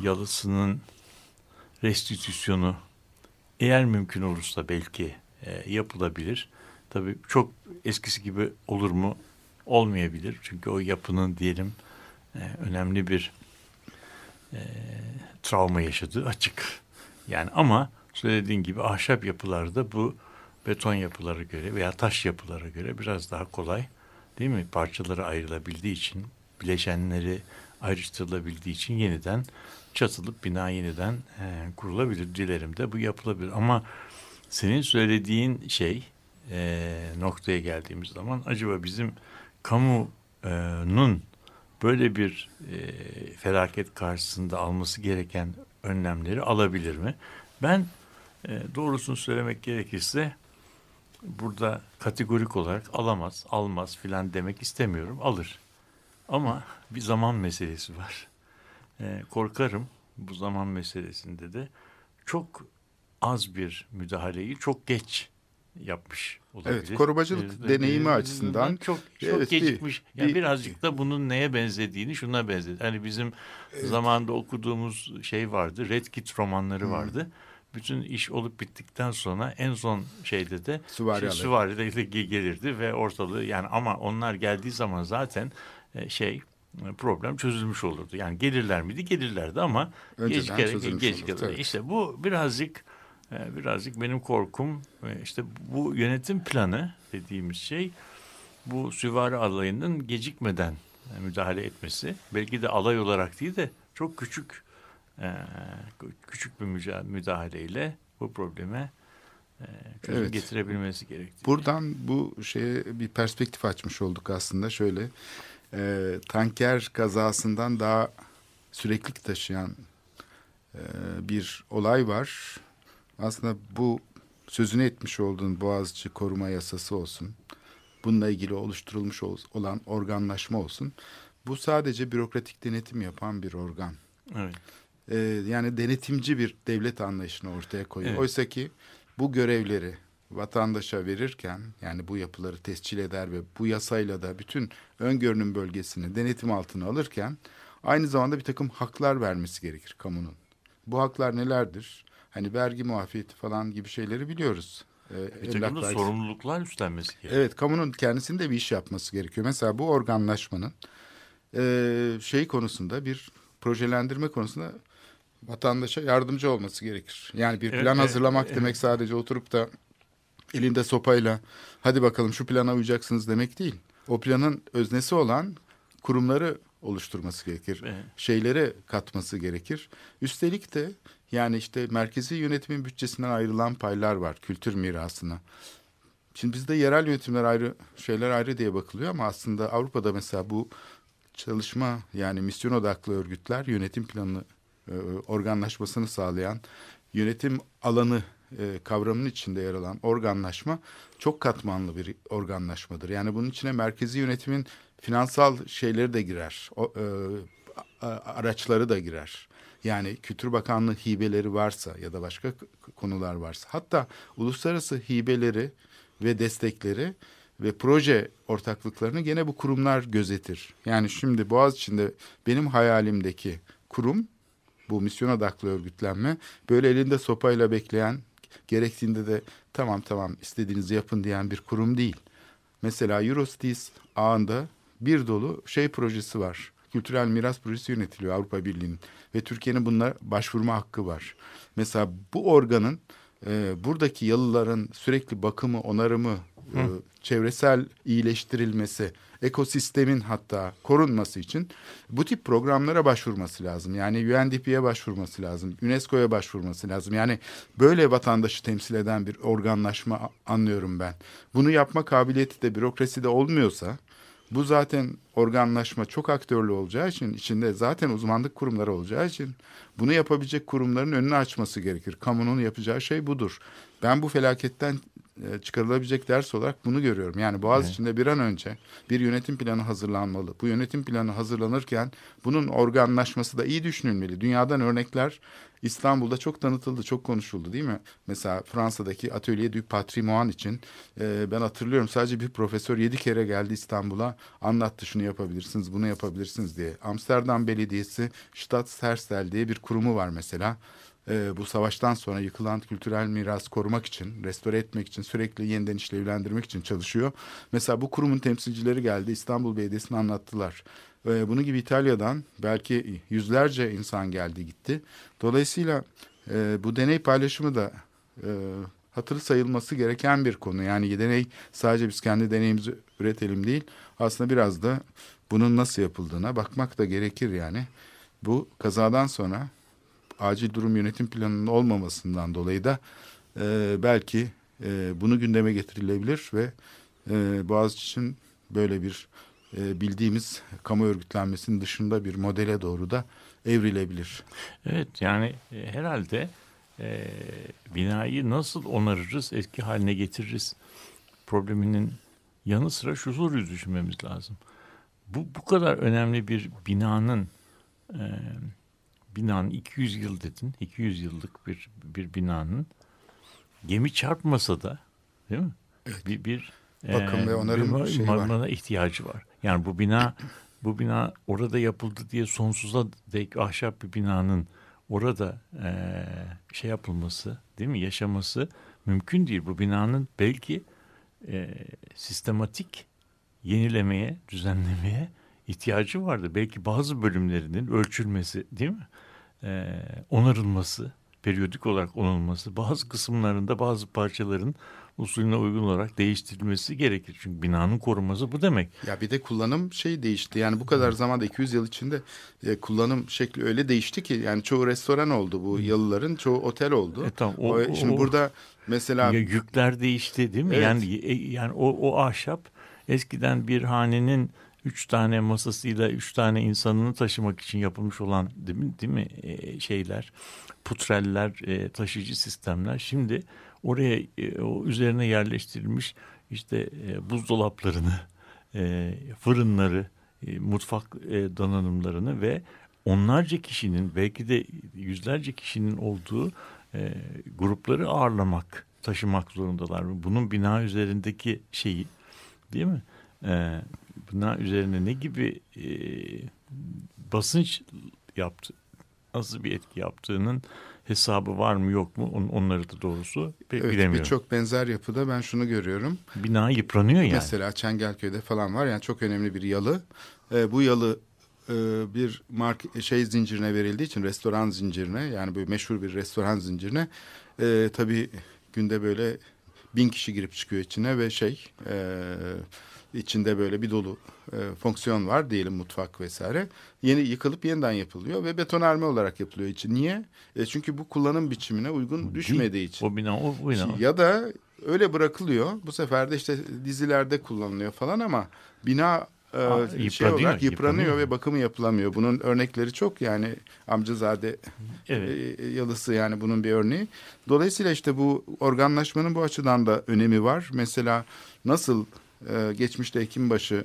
yalısının restitüsyonu eğer mümkün olursa belki e, yapılabilir. Tabii çok eskisi gibi olur mu? Olmayabilir. Çünkü o yapının diyelim e, önemli bir e, travma yaşadığı açık. Yani ama söylediğin gibi ahşap yapılarda bu beton yapılara göre veya taş yapılara göre biraz daha kolay değil mi? Parçaları ayrılabildiği için, bileşenleri ayrıştırılabildiği için yeniden çatılıp bina yeniden e, kurulabilir. Dilerim de bu yapılabilir. Ama senin söylediğin şey e, noktaya geldiğimiz zaman acaba bizim kamunun böyle bir e, felaket karşısında alması gereken önlemleri alabilir mi? Ben e, doğrusunu söylemek gerekirse burada kategorik olarak alamaz, almaz filan demek istemiyorum. Alır. Ama bir zaman meselesi var. E, korkarım bu zaman meselesinde de çok az bir müdahaleyi çok geç yapmış olabilir. Evet, korumacılık evet, deneyimi evet, açısından çok çok evet, gecikmiş. Bir, yani bir, birazcık da bunun neye benzediğini şuna benzedi. Hani bizim evet. zamanında okuduğumuz şey vardı. Red Kit romanları hmm. vardı. Bütün iş olup bittikten sonra en son şeyde de süvari şey, de gelirdi ve ortalığı yani ama onlar geldiği zaman zaten e, şey problem çözülmüş olurdu. Yani gelirler miydi? Gelirlerdi ama Önceden geç, geç, geç, evet. İşte bu birazcık e, birazcık benim korkum işte bu yönetim planı dediğimiz şey bu süvari alayının gecikmeden e, müdahale etmesi belki de alay olarak değil de çok küçük e, küçük bir müdahaleyle bu probleme çözüm evet. getirebilmesi gerektiği. Buradan bu şeye bir perspektif açmış olduk aslında şöyle e, tanker kazasından daha sürekli taşıyan e, bir olay var. Aslında bu sözünü etmiş olduğun Boğaziçi Koruma Yasası olsun, bununla ilgili oluşturulmuş olan organlaşma olsun. Bu sadece bürokratik denetim yapan bir organ. Evet. Ee, yani denetimci bir devlet anlayışını ortaya koyuyor. Evet. Oysa ki bu görevleri vatandaşa verirken yani bu yapıları tescil eder ve bu yasayla da bütün öngörünün bölgesini denetim altına alırken aynı zamanda bir takım haklar vermesi gerekir kamunun. Bu haklar nelerdir? Hani vergi muafiyeti falan gibi şeyleri biliyoruz. Ee, bir takım da sorumluluklar üstlenmesi gerekiyor. Evet kamunun kendisinin de bir iş yapması gerekiyor. Mesela bu organlaşmanın e, şey konusunda bir projelendirme konusunda vatandaşa yardımcı olması gerekir. Yani bir plan evet, hazırlamak evet, demek evet. sadece oturup da elinde sopayla hadi bakalım şu plana uyacaksınız demek değil. O planın öznesi olan kurumları oluşturması gerekir. Evet. Şeylere katması gerekir. Üstelik de yani işte merkezi yönetimin bütçesinden ayrılan paylar var kültür mirasına. Şimdi bizde yerel yönetimler ayrı, şeyler ayrı diye bakılıyor ama aslında Avrupa'da mesela bu çalışma yani misyon odaklı örgütler yönetim planını e, organlaşmasını sağlayan yönetim alanı e, kavramının içinde yer alan organlaşma çok katmanlı bir organlaşmadır. Yani bunun içine merkezi yönetimin finansal şeyleri de girer. O, e, araçları da girer. Yani Kültür Bakanlığı hibeleri varsa ya da başka konular varsa hatta uluslararası hibeleri ve destekleri ve proje ortaklıklarını gene bu kurumlar gözetir. Yani şimdi Boğaziçi'nde benim hayalimdeki kurum bu misyon odaklı örgütlenme böyle elinde sopayla bekleyen gerektiğinde de tamam tamam istediğinizi yapın diyen bir kurum değil. Mesela Eurocities ağında bir dolu şey projesi var. Kültürel miras projesi yönetiliyor Avrupa Birliği'nin ve Türkiye'nin bunlara başvurma hakkı var. Mesela bu organın e, buradaki yalıların sürekli bakımı, onarımı, e, çevresel iyileştirilmesi, ekosistemin hatta korunması için bu tip programlara başvurması lazım. Yani UNDP'ye başvurması lazım, UNESCO'ya başvurması lazım. Yani böyle vatandaşı temsil eden bir organlaşma anlıyorum ben. Bunu yapma kabiliyeti de bürokraside olmuyorsa bu zaten organlaşma çok aktörlü olacağı için içinde zaten uzmanlık kurumları olacağı için bunu yapabilecek kurumların önünü açması gerekir. Kamunun yapacağı şey budur. Ben bu felaketten çıkarılabilecek ders olarak bunu görüyorum. Yani Boğaz evet. içinde bir an önce bir yönetim planı hazırlanmalı. Bu yönetim planı hazırlanırken bunun organlaşması da iyi düşünülmeli. Dünyadan örnekler İstanbul'da çok tanıtıldı, çok konuşuldu değil mi? Mesela Fransa'daki Atelier du Patrimoine için e, ben hatırlıyorum sadece bir profesör yedi kere geldi İstanbul'a anlattı şunu yapabilirsiniz, bunu yapabilirsiniz diye. Amsterdam Belediyesi Stadtherstel diye bir kurumu var mesela e, bu savaştan sonra yıkılan kültürel miras korumak için, restore etmek için, sürekli yeniden işlevlendirmek için çalışıyor. Mesela bu kurumun temsilcileri geldi İstanbul Belediyesi'ne anlattılar. E, bunun gibi İtalya'dan belki yüzlerce insan geldi gitti. Dolayısıyla e, bu deney paylaşımı da e, hatırı sayılması gereken bir konu. Yani deney sadece biz kendi deneyimizi üretelim değil. Aslında biraz da bunun nasıl yapıldığına bakmak da gerekir yani. Bu kazadan sonra acil durum yönetim planının olmamasından dolayı da e, belki e, bunu gündeme getirilebilir ve e, Boğaziçi'nin böyle bir e, bildiğimiz kamu örgütlenmesinin dışında bir modele doğru da evrilebilir. Evet yani e, herhalde e, binayı nasıl onarırız, eski haline getiririz probleminin yanı sıra şu soruyu düşünmemiz lazım. Bu, bu kadar önemli bir binanın e, binanın 200 yıl dedin. 200 yıllık bir bir binanın gemi çarpmasa da değil mi? Evet. Bir bir bakım e, ve onarım bir, şeyi var. ihtiyacı var. Yani bu bina bu bina orada yapıldı diye sonsuza dek ahşap bir binanın orada e, şey yapılması değil mi yaşaması mümkün değil. Bu binanın belki e, sistematik yenilemeye, düzenlemeye ihtiyacı vardı. Belki bazı bölümlerinin ölçülmesi değil mi? Ee, onarılması, periyodik olarak onarılması, bazı kısımlarında bazı parçaların usulüne uygun olarak değiştirilmesi gerekir. Çünkü binanın korunması bu demek. Ya bir de kullanım şey değişti. Yani bu kadar zamanda 200 yıl içinde e, kullanım şekli öyle değişti ki yani çoğu restoran oldu bu yalıların, çoğu otel oldu. E, tamam, o, o, şimdi o, burada mesela ya yükler değişti değil mi? Evet. Yani e, yani o o ahşap eskiden bir hanenin üç tane masasıyla üç tane insanını taşımak için yapılmış olan değil mi, değil mi e, şeyler putreller e, taşıyıcı sistemler şimdi oraya e, o üzerine yerleştirilmiş işte e, buzdolaplarını fırınları mutfak donanımlarını ve onlarca kişinin belki de yüzlerce kişinin olduğu grupları ağırlamak taşımak zorundalar. Bunun bina üzerindeki şeyi değil mi? Bina üzerine ne gibi e, basınç yaptı, nasıl bir etki yaptığının hesabı var mı yok mu On, onları da doğrusu pek evet, bilemiyorum. Birçok benzer yapıda ben şunu görüyorum. Bina yıpranıyor yani. Mesela Çengelköy'de falan var yani çok önemli bir yalı. E, bu yalı e, bir mark şey zincirine verildiği için restoran zincirine yani böyle meşhur bir restoran zincirine e, tabii günde böyle bin kişi girip çıkıyor içine ve şey e, içinde böyle bir dolu e, fonksiyon var diyelim mutfak vesaire. Yeni yıkılıp yeniden yapılıyor ve betonarme olarak yapılıyor için. Niye? E, çünkü bu kullanım biçimine uygun düşmediği için. O bina o bina. Ya da öyle bırakılıyor. Bu sefer de işte dizilerde kullanılıyor falan ama bina e, Aa, şey yıpranıyor, olarak yıpranıyor yıpranıyor. ve bakımı yapılamıyor. Bunun örnekleri çok yani amcazade Evet. e, yalısı yani bunun bir örneği. Dolayısıyla işte bu organlaşmanın bu açıdan da önemi var. Mesela nasıl e, geçmişte Hekimbaşı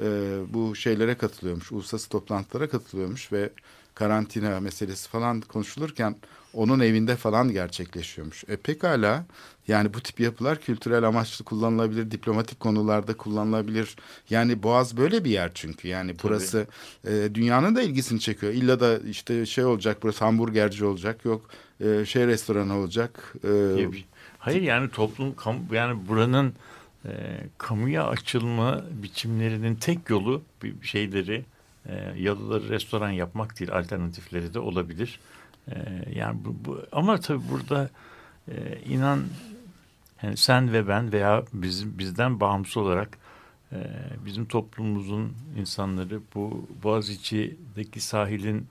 e, bu şeylere katılıyormuş, uluslararası toplantılara katılıyormuş ve karantina meselesi falan konuşulurken onun evinde falan gerçekleşiyormuş. E pekala yani bu tip yapılar kültürel amaçlı kullanılabilir, diplomatik konularda kullanılabilir. Yani Boğaz böyle bir yer çünkü. Yani burası e, dünyanın da ilgisini çekiyor. İlla da işte şey olacak, burası hamburgerci olacak, yok e, şey restoranı olacak. E, Hayır yani toplum yani buranın e, kamuya açılma biçimlerinin tek yolu şeyleri e, yalıları restoran yapmak değil alternatifleri de olabilir. E, yani bu, bu ama tabii burada e, inan yani sen ve ben veya bizim bizden bağımsız olarak e, bizim toplumumuzun insanları bu Boğaziçi'deki sahilin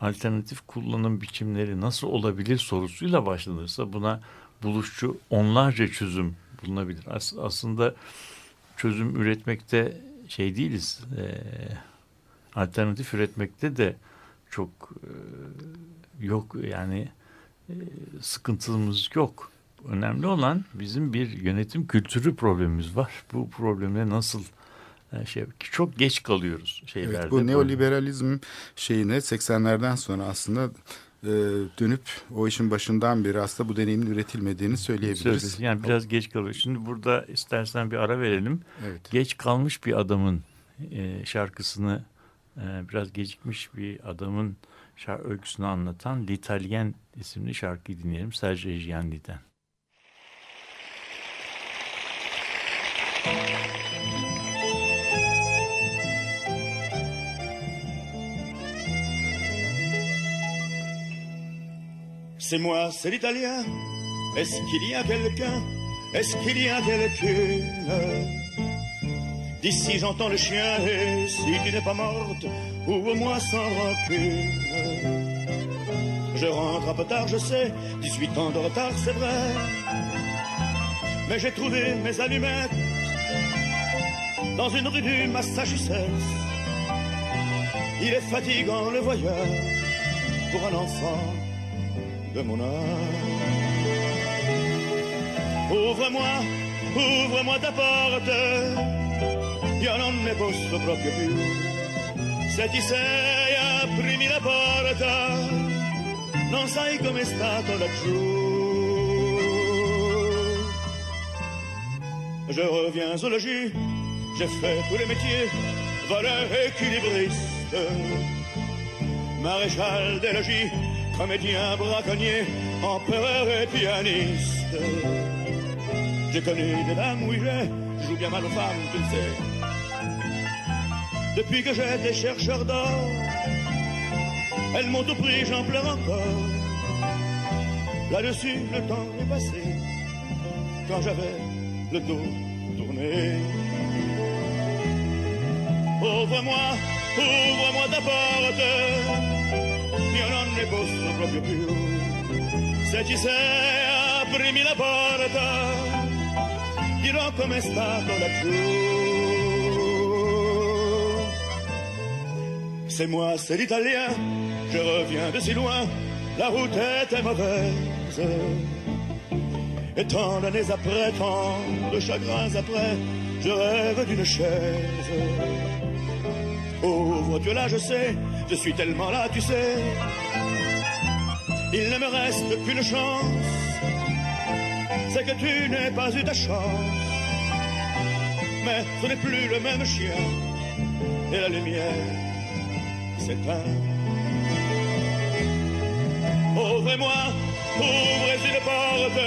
alternatif kullanım biçimleri nasıl olabilir sorusuyla başlanırsa buna buluşçu onlarca çözüm bulunabilir. As- aslında çözüm üretmekte şey değiliz. e, alternatif üretmekte de çok e, yok yani e, sıkıntımız yok. Önemli olan bizim bir yönetim kültürü problemimiz var. Bu probleme nasıl e, şey çok geç kalıyoruz şeylerde. Evet, bu neoliberalizm şeyine 80'lerden sonra aslında e, dönüp o işin başından beri aslında bu deneyimin üretilmediğini söyleyebiliriz. Söz- Yani biraz geç kalıyor. Şimdi burada istersen bir ara verelim. Evet. Geç kalmış bir adamın e, şarkısını e, biraz gecikmiş bir adamın şarkı öyküsünü anlatan L'Italien isimli şarkıyı dinleyelim. Sergio Gianni'den. C'est moi, c'est l'italien. Est-ce qu'il y a quelqu'un? Est-ce qu'il y a quelqu'une D'ici j'entends le chien et si tu n'es pas morte, ouvre-moi sans rancune. Je rentre un peu tard, je sais, 18 ans de retard, c'est vrai. Mais j'ai trouvé mes allumettes dans une rue du Massachusetts. Il est fatigant le voyage pour un enfant de mon âge. Ouvre-moi, ouvre-moi ta porte, io non ne posso proprio più. Se ti sei aprimi la porta, non sai com'è stato laggiù. Je reviens au logis, j'ai fait tous les métiers, voleur équilibriste, maréchal des logis, comédien, braconnier, empereur et pianiste. J'ai connu des dames, oui, je joue bien mal aux femmes, tu le sais. Depuis que j'étais chercheur d'or, elles m'ont tout pris, j'en pleure encore. Là-dessus, le temps est passé, quand j'avais le dos tourné. Ouvre-moi, ouvre-moi ta porte, io non ne posso proprio più. Se ci sei, aprimi la porta. C'est moi, c'est l'italien, je reviens de si loin, la route était mauvaise. Et tant d'années après, tant de chagrins après, je rêve d'une chaise. Ouvre Dieu là, je sais, je suis tellement là, tu sais. Il ne me reste qu'une chance, c'est que tu n'aies pas eu ta chance. Mais ce n'est plus le même chien, et la lumière s'éteint. Ouvrez-moi, ouvrez une porte,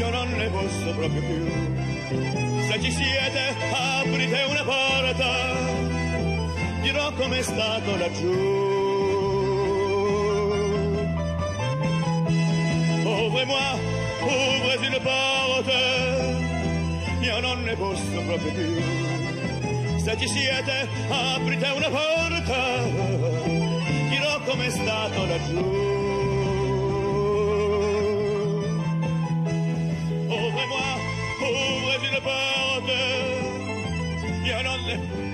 io non ne posso proprio più. Se ci siete, aprite una porta, dirò com'è stato laggiù. Ouvrez-moi, ouvrez une porte, io non ne posso proprio più. Se ci siete, aprite una porta, dirò com'è stato laggiù. Ouvrez-moi, ouvrez une porte, io non ne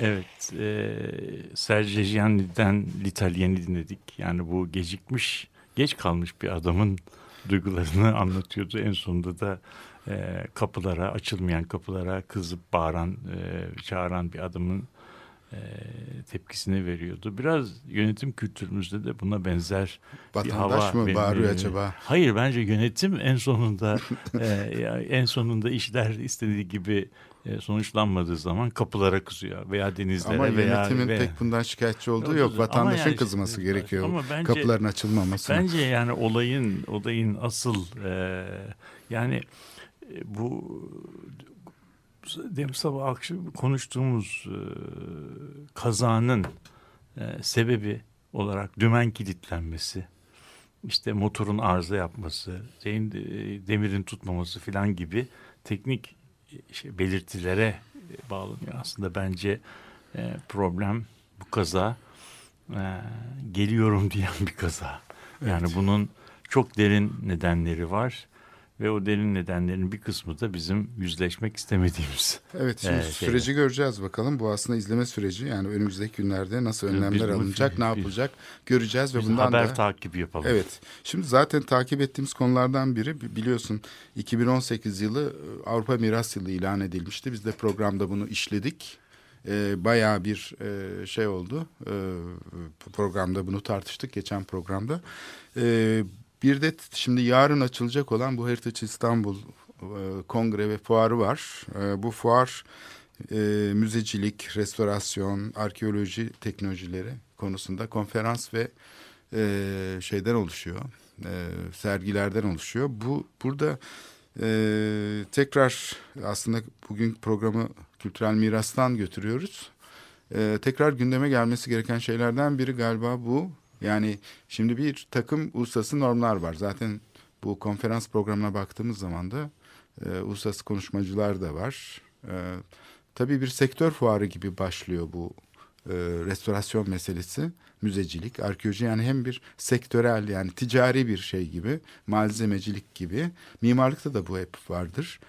Evet, e, Sergio Gianni'den L'Italien'i dinledik. Yani bu gecikmiş, geç kalmış bir adamın duygularını anlatıyordu. En sonunda da e, kapılara, açılmayan kapılara kızıp bağıran, e, çağıran bir adamın tepkisini veriyordu. Biraz yönetim kültürümüzde de buna benzer bir hava. Vatandaş mı bağırıyor e, acaba? Hayır bence yönetim en sonunda e, en sonunda işler istediği gibi e, sonuçlanmadığı zaman kapılara kızıyor veya denizlere Ama veya yönetimin ve- pek bundan şikayetçi olduğu Yok, yok. ama Vatandaşın yani kızması gerekiyor. ama bence- Kapıların açılmaması. Bence yani olayın olayın asıl e, yani e, bu demin sabah akşam konuştuğumuz e, kazanın e, sebebi olarak dümen kilitlenmesi, işte motorun arıza yapması, şeyin, e, demirin tutmaması filan gibi teknik e, şey, belirtilere e, bağlanıyor. Aslında bence e, problem bu kaza e, geliyorum diyen bir kaza. Yani bunun çok derin nedenleri var ve o derin nedenlerin bir kısmı da bizim yüzleşmek istemediğimiz. Evet şimdi Ee, süreci göreceğiz bakalım. Bu aslında izleme süreci. Yani önümüzdeki günlerde nasıl önlemler alınacak, ne biz- yapılacak göreceğiz ve bundan haber da takibi yapalım. Evet. Şimdi zaten takip ettiğimiz konulardan biri bi- biliyorsun 2018 yılı e, Avrupa Miras Yılı ilan edilmişti. Biz de programda bunu işledik. Ee, bayağı bir e, şey oldu. Ee, programda bunu tartıştık geçen programda. Bir de şimdi yarın açılacak olan bu Heritage İstanbul e, kongre ve fuarı var. E, bu fuar e, müzecilik, restorasyon, arkeoloji teknolojileri konusunda konferans ve şeyden oluşuyor. Sergilerden oluşuyor. Bu burada tekrar aslında bugün programı kültürel mirastan götürüyoruz. E, tekrar gündeme gelmesi gereken şeylerden biri galiba bu. Yani şimdi bir takım uluslararası normlar var. Zaten bu konferans programına baktığımız zaman da e, uluslararası konuşmacılar da var. E, tabii bir sektör fuarı gibi başlıyor bu e, restorasyon meselesi, müzecilik, arkeoloji yani hem bir sektörel yani ticari bir şey gibi, malzemecilik gibi. Mimarlıkta da bu hep vardır.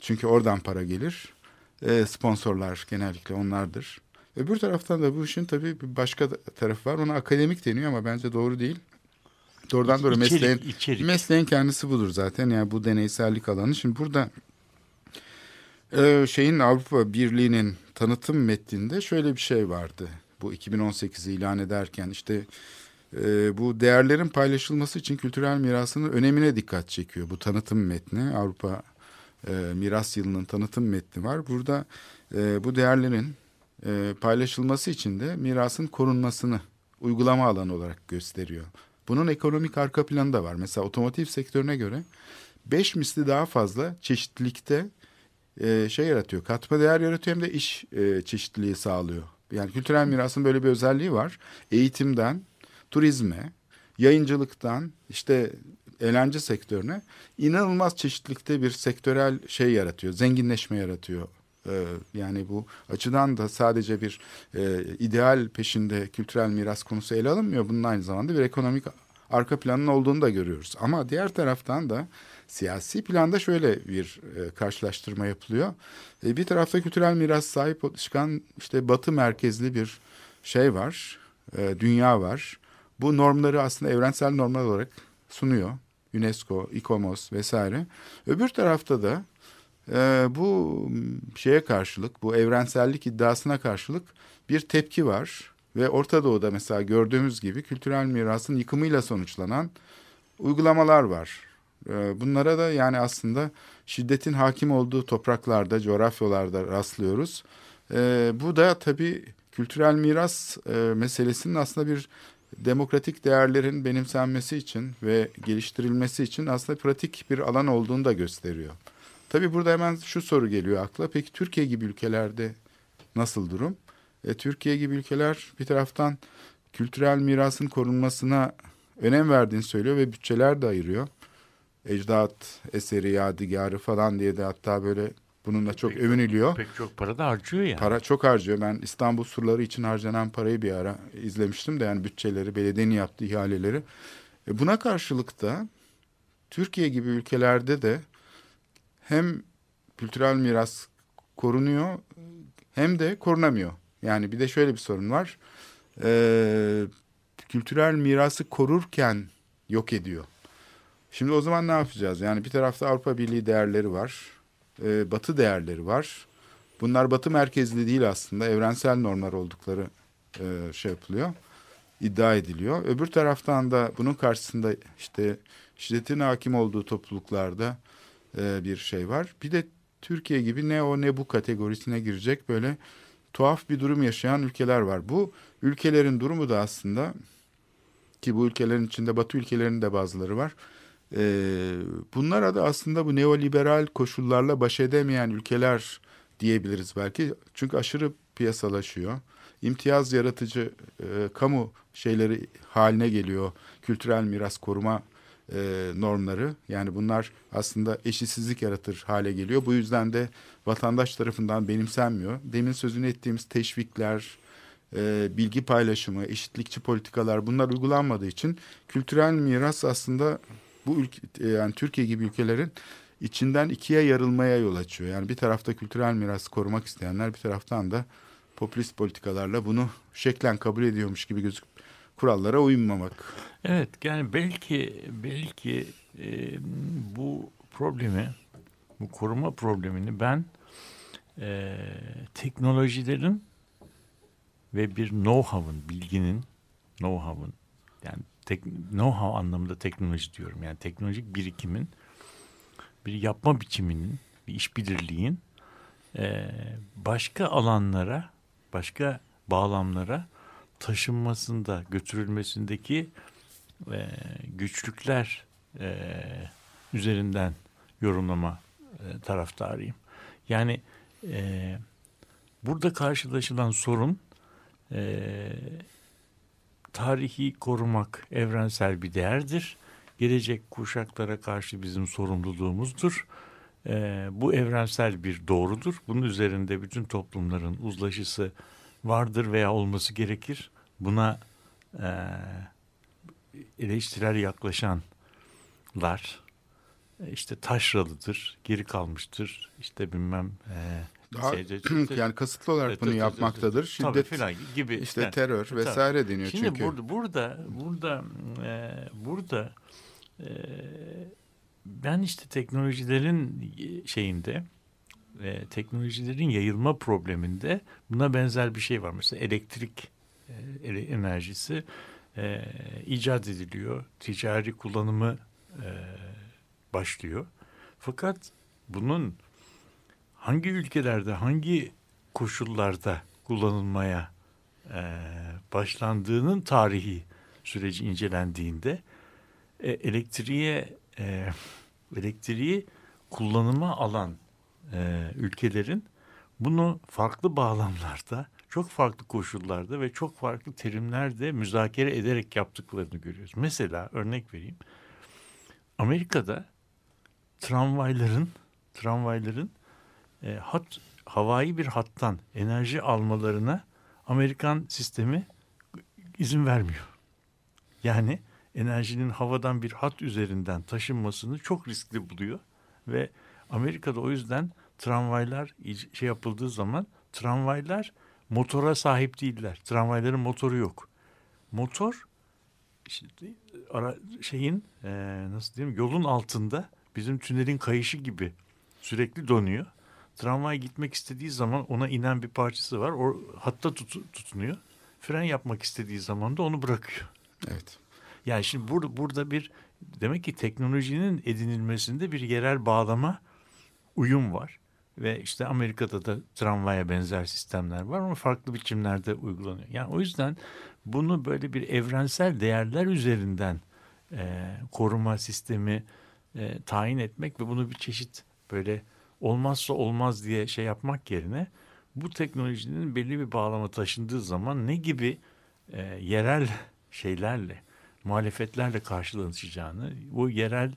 Çünkü oradan para gelir. E, sponsorlar genellikle onlardır. Öbür taraftan da bu işin tabii bir başka tarafı var. Ona akademik deniyor ama bence doğru değil. Doğrudan doğru İçerik, mesleğin içerik. Mesleğin kendisi budur zaten yani bu deneysellik alanı. Şimdi burada e, şeyin Avrupa Birliği'nin tanıtım metninde şöyle bir şey vardı. Bu 2018'i ilan ederken işte e, bu değerlerin paylaşılması için kültürel mirasının önemine dikkat çekiyor. Bu tanıtım metni Avrupa e, Miras Yılı'nın tanıtım metni var. Burada e, bu değerlerin e, paylaşılması için de mirasın korunmasını uygulama alanı olarak gösteriyor. Bunun ekonomik arka planı da var. Mesela otomotiv sektörüne göre 5 misli daha fazla çeşitlilikte e, şey yaratıyor. Katma değer yaratıyor hem de iş e, çeşitliliği sağlıyor. Yani kültürel mirasın böyle bir özelliği var. Eğitimden, turizme, yayıncılıktan işte eğlence sektörüne inanılmaz çeşitlilikte bir sektörel şey yaratıyor. Zenginleşme yaratıyor. Ee, yani bu açıdan da sadece bir e, ideal peşinde kültürel miras konusu ele alınmıyor. Bunun aynı zamanda bir ekonomik arka planın olduğunu da görüyoruz. Ama diğer taraftan da siyasi planda şöyle bir e, karşılaştırma yapılıyor. E, bir tarafta kültürel miras sahip çıkan işte batı merkezli bir şey var, dünya var. Bu normları aslında evrensel normlar olarak sunuyor. UNESCO, ICOMOS vesaire. Öbür tarafta da e, bu şeye karşılık, bu evrensellik iddiasına karşılık bir tepki var. Ve Orta Doğu'da mesela gördüğümüz gibi kültürel mirasın yıkımıyla sonuçlanan uygulamalar var. E, bunlara da yani aslında şiddetin hakim olduğu topraklarda, coğrafyalarda rastlıyoruz. E, bu da tabii kültürel miras e, meselesinin aslında bir demokratik değerlerin benimsenmesi için ve geliştirilmesi için aslında pratik bir alan olduğunu da gösteriyor. Tabii burada hemen şu soru geliyor akla. Peki Türkiye gibi ülkelerde nasıl durum? E, Türkiye gibi ülkeler bir taraftan kültürel mirasın korunmasına önem verdiğini söylüyor ve bütçeler de ayırıyor. Ecdat eseri, yadigarı falan diye de hatta böyle bununla çok Pek- övünülüyor. Pek çok para da harcıyor yani. Para çok harcıyor. Ben İstanbul surları için harcanan parayı bir ara izlemiştim de yani bütçeleri, belediyenin yaptığı ihaleleri. E buna karşılık da Türkiye gibi ülkelerde de hem kültürel miras korunuyor hem de korunamıyor. Yani bir de şöyle bir sorun var. Ee, kültürel mirası korurken yok ediyor. Şimdi o zaman ne yapacağız? Yani bir tarafta Avrupa Birliği değerleri var. e, batı değerleri var. Bunlar batı merkezli değil aslında. Evrensel normlar oldukları e, şey yapılıyor. iddia ediliyor. Öbür taraftan da bunun karşısında işte şiddetin hakim olduğu topluluklarda e, bir şey var. Bir de Türkiye gibi ne o ne bu kategorisine girecek böyle tuhaf bir durum yaşayan ülkeler var. Bu ülkelerin durumu da aslında ki bu ülkelerin içinde Batı ülkelerinin de bazıları var. Ee, bunlara da aslında bu neoliberal koşullarla baş edemeyen ülkeler diyebiliriz belki. Çünkü aşırı piyasalaşıyor. İmtiyaz yaratıcı e, kamu şeyleri haline geliyor. Kültürel miras koruma e, normları. Yani bunlar aslında eşitsizlik yaratır hale geliyor. Bu yüzden de vatandaş tarafından benimsenmiyor. Demin sözünü ettiğimiz teşvikler, e, bilgi paylaşımı, eşitlikçi politikalar bunlar uygulanmadığı için kültürel miras aslında bu ülke, e, yani Türkiye gibi ülkelerin içinden ikiye yarılmaya yol açıyor. Yani bir tarafta kültürel mirası korumak isteyenler bir taraftan da popülist politikalarla bunu şeklen kabul ediyormuş gibi gözüküp kurallara uymamak. Evet yani belki belki e, bu problemi bu koruma problemini ben e, teknolojilerin ve bir know-how'ın bilginin know-how'ın yani tek, know-how anlamında teknoloji diyorum yani teknolojik birikimin bir yapma biçiminin bir işbirliğin e, başka alanlara başka bağlamlara taşınmasında götürülmesindeki e, güçlükler e, üzerinden yorumlama e, taraftarıyım. Yani e, burada karşılaşılan sorun e, tarihi korumak evrensel bir değerdir. Gelecek kuşaklara karşı bizim sorumluluğumuzdur. E, bu evrensel bir doğrudur. Bunun üzerinde bütün toplumların uzlaşısı vardır veya olması gerekir. Buna e, eleştirel yaklaşanlar e, işte taşralıdır, geri kalmıştır, işte bilmem e, Daha, şeyde- yani kasıtlı olarak Evet, bunu tabii, yapmaktadır. tabii, Şiddet filan gibi işte yani. terör Tabii. vesaire deniyor Şimdi çünkü. burada burada burada e, burada e, ben işte teknolojilerin şeyinde e, teknolojilerin yayılma probleminde buna benzer bir şey var. Mesela elektrik e, ele- enerjisi e, icat ediliyor. Ticari kullanımı e, başlıyor. Fakat bunun hangi ülkelerde, hangi koşullarda kullanılmaya e, başlandığının tarihi süreci incelendiğinde e, elektriğe e, elektriği kullanıma alan e, ülkelerin bunu farklı bağlamlarda, çok farklı koşullarda ve çok farklı terimlerde müzakere ederek yaptıklarını görüyoruz. Mesela örnek vereyim. Amerika'da tramvayların tramvayların e, hat havai bir hattan enerji almalarına Amerikan sistemi izin vermiyor. Yani enerjinin havadan bir hat üzerinden taşınmasını çok riskli buluyor ve Amerika'da o yüzden tramvaylar şey yapıldığı zaman tramvaylar motora sahip değiller. Tramvayların motoru yok. Motor işte, ara, şeyin e, nasıl diyeyim yolun altında bizim tünelin kayışı gibi sürekli dönüyor. Tramvay gitmek istediği zaman ona inen bir parçası var. O hatta tut, tutunuyor. Fren yapmak istediği zaman da onu bırakıyor. Evet. Yani şimdi burada burada bir demek ki teknolojinin edinilmesinde bir yerel bağlama uyum var. Ve işte Amerika'da da tramvaya benzer sistemler var ama farklı biçimlerde uygulanıyor. Yani o yüzden bunu böyle bir evrensel değerler üzerinden e, koruma sistemi e, tayin etmek ve bunu bir çeşit böyle olmazsa olmaz diye şey yapmak yerine bu teknolojinin belli bir bağlama taşındığı zaman ne gibi e, yerel şeylerle muhalefetlerle karşılanacağını, bu yerel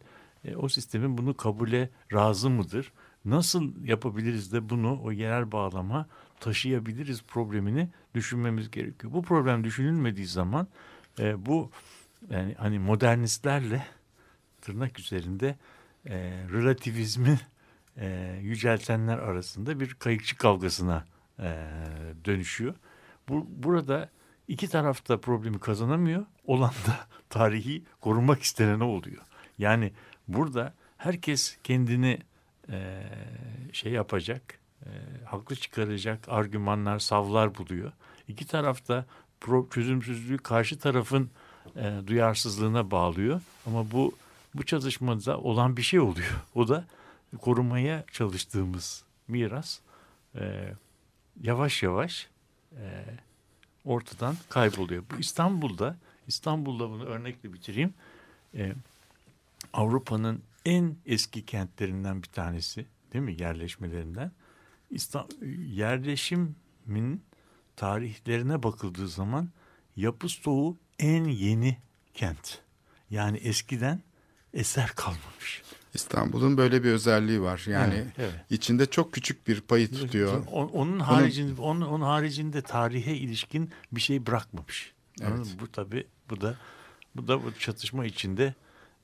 e, o sistemin bunu kabule razı mıdır? Nasıl yapabiliriz de bunu o yerel bağlama taşıyabiliriz problemini düşünmemiz gerekiyor. Bu problem düşünülmediği zaman e, bu yani hani modernistlerle tırnak üzerinde e, relativizmi e, yüceltenler arasında bir kayıkçı kavgasına e, dönüşüyor. Bu, burada iki taraf da problemi kazanamıyor. Olan da tarihi korunmak istenene oluyor. Yani burada herkes kendini e, şey yapacak, e, haklı çıkaracak argümanlar, savlar buluyor. İki taraf da pro, çözümsüzlüğü karşı tarafın e, duyarsızlığına bağlıyor. Ama bu bu çatışmada olan bir şey oluyor. O da korumaya çalıştığımız miras e, yavaş yavaş e, ortadan kayboluyor. Bu İstanbul'da, İstanbul'da bunu örnekle bitireyim. E, Avrupa'nın en eski kentlerinden bir tanesi değil mi yerleşmelerinden. İstanbul, yerleşimin tarihlerine bakıldığı zaman yapı stoğu en yeni kent. Yani eskiden eser kalmamış. İstanbul'un böyle bir özelliği var. Yani Evet, evet. içinde çok küçük bir payı tutuyor. Onun haricinde onun, onun haricinde tarihe ilişkin bir şey bırakmamış. Evet. Bu tabi bu da bu da bu çatışma içinde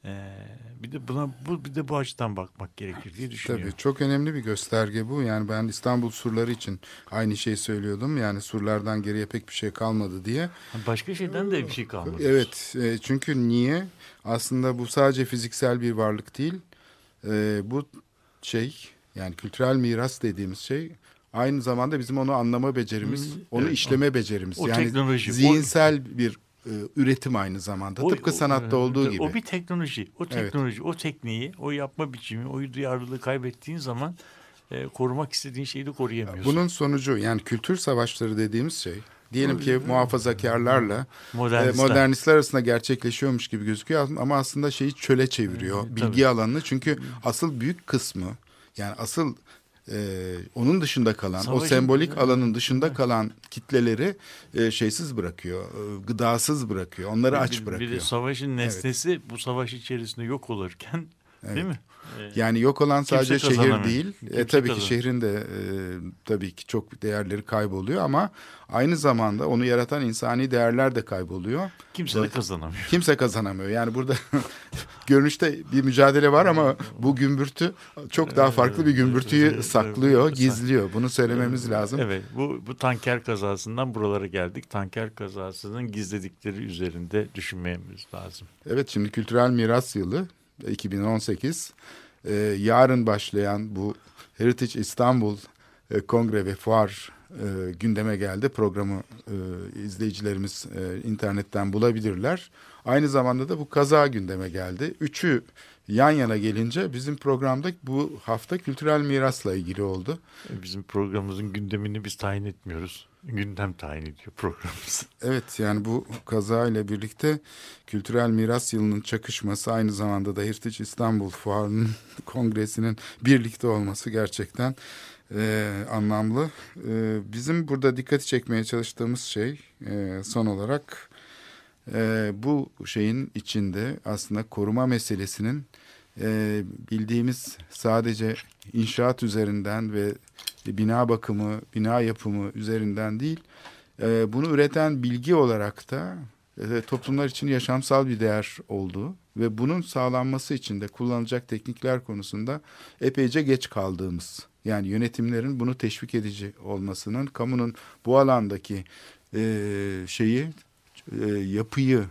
eee, bir de buna bu bir de bu açıdan bakmak gerekir diye düşünüyorum. Tabii çok önemli bir gösterge bu. Yani ben İstanbul surları için aynı şeyi söylüyordum. Yani surlardan geriye pek bir şey kalmadı diye. Başka şeyden de bir şey kalmadı. Evet e, çünkü niye? Aslında bu sadece fiziksel bir varlık değil. E, bu şey yani kültürel miras dediğimiz şey aynı zamanda bizim onu anlama becerimiz, onu evet, işleme becerimiz. o yani teknoloji, o- zihinsel bir e, üretim aynı zamanda. O- Tıpkı o- sanatta olduğu gibi. O bir teknoloji. O Evet. teknoloji, o tekniği, o yapma biçimi, o duyarlılığı kaybettiğin zaman e, korumak istediğin şeyi de koruyamıyorsun. Bunun sonucu yani kültür savaşları dediğimiz şey diyelim ki muhafazakarlarla Modernistler. e, modernistler arasında gerçekleşiyormuş gibi gözüküyor ama aslında şeyi çöle çeviriyor Evet, bilgi tabii. alanını çünkü asıl büyük kısmı yani asıl e, onun dışında kalan o Savaşın- sembolik alanın dışında kalan kitleleri e, şeysiz bırakıyor e, gıdasız bırakıyor onları Bir- aç bir, bırakıyor. Bir de savaşın nesnesi bu savaş içerisinde yok olurken değil mi? Yani yok olan sadece şehir değil. Kimse E, tabii ki kazan- şehrin de e, tabii ki çok değerleri kayboluyor ama aynı zamanda onu yaratan insani değerler de kayboluyor. kimse de kazanamıyor. Kimse kazanamıyor. Yani burada görünüşte bir mücadele var ama bu gümbürtü çok daha farklı bir gümbürtüyü saklıyor, gizliyor. Bunu söylememiz lazım. Evet bu, bu tanker kazasından buralara geldik. Tanker kazasının gizledikleri üzerinde düşünmemiz lazım. Evet şimdi kültürel miras yılı 2018. Ee, yarın başlayan bu Heritage İstanbul e, Kongre ve Fuar e, gündeme geldi. Programı e, izleyicilerimiz e, internetten bulabilirler. Aynı zamanda da bu kaza gündeme geldi. Üçü yan yana gelince bizim programda bu hafta kültürel mirasla ilgili oldu. E, Bizim programımızın gündemini biz tayin etmiyoruz. Gündem tayin ediyor programımız. Evet yani bu kaza ile birlikte kültürel miras yılının çakışması aynı zamanda da Heritage İstanbul Fuarı'nın kongresinin birlikte olması gerçekten e, anlamlı. E, bizim burada dikkati çekmeye çalıştığımız şey e, son olarak e, bu şeyin içinde aslında koruma meselesinin e, bildiğimiz sadece inşaat üzerinden ve bina bakımı, bina yapımı üzerinden değil, e, bunu üreten bilgi olarak da e, toplumlar için yaşamsal bir değer olduğu ve bunun sağlanması için de kullanılacak teknikler konusunda epeyce geç kaldığımız, yani yönetimlerin bunu teşvik edici olmasının, kamunun bu alandaki e, şeyi, e, yapıyı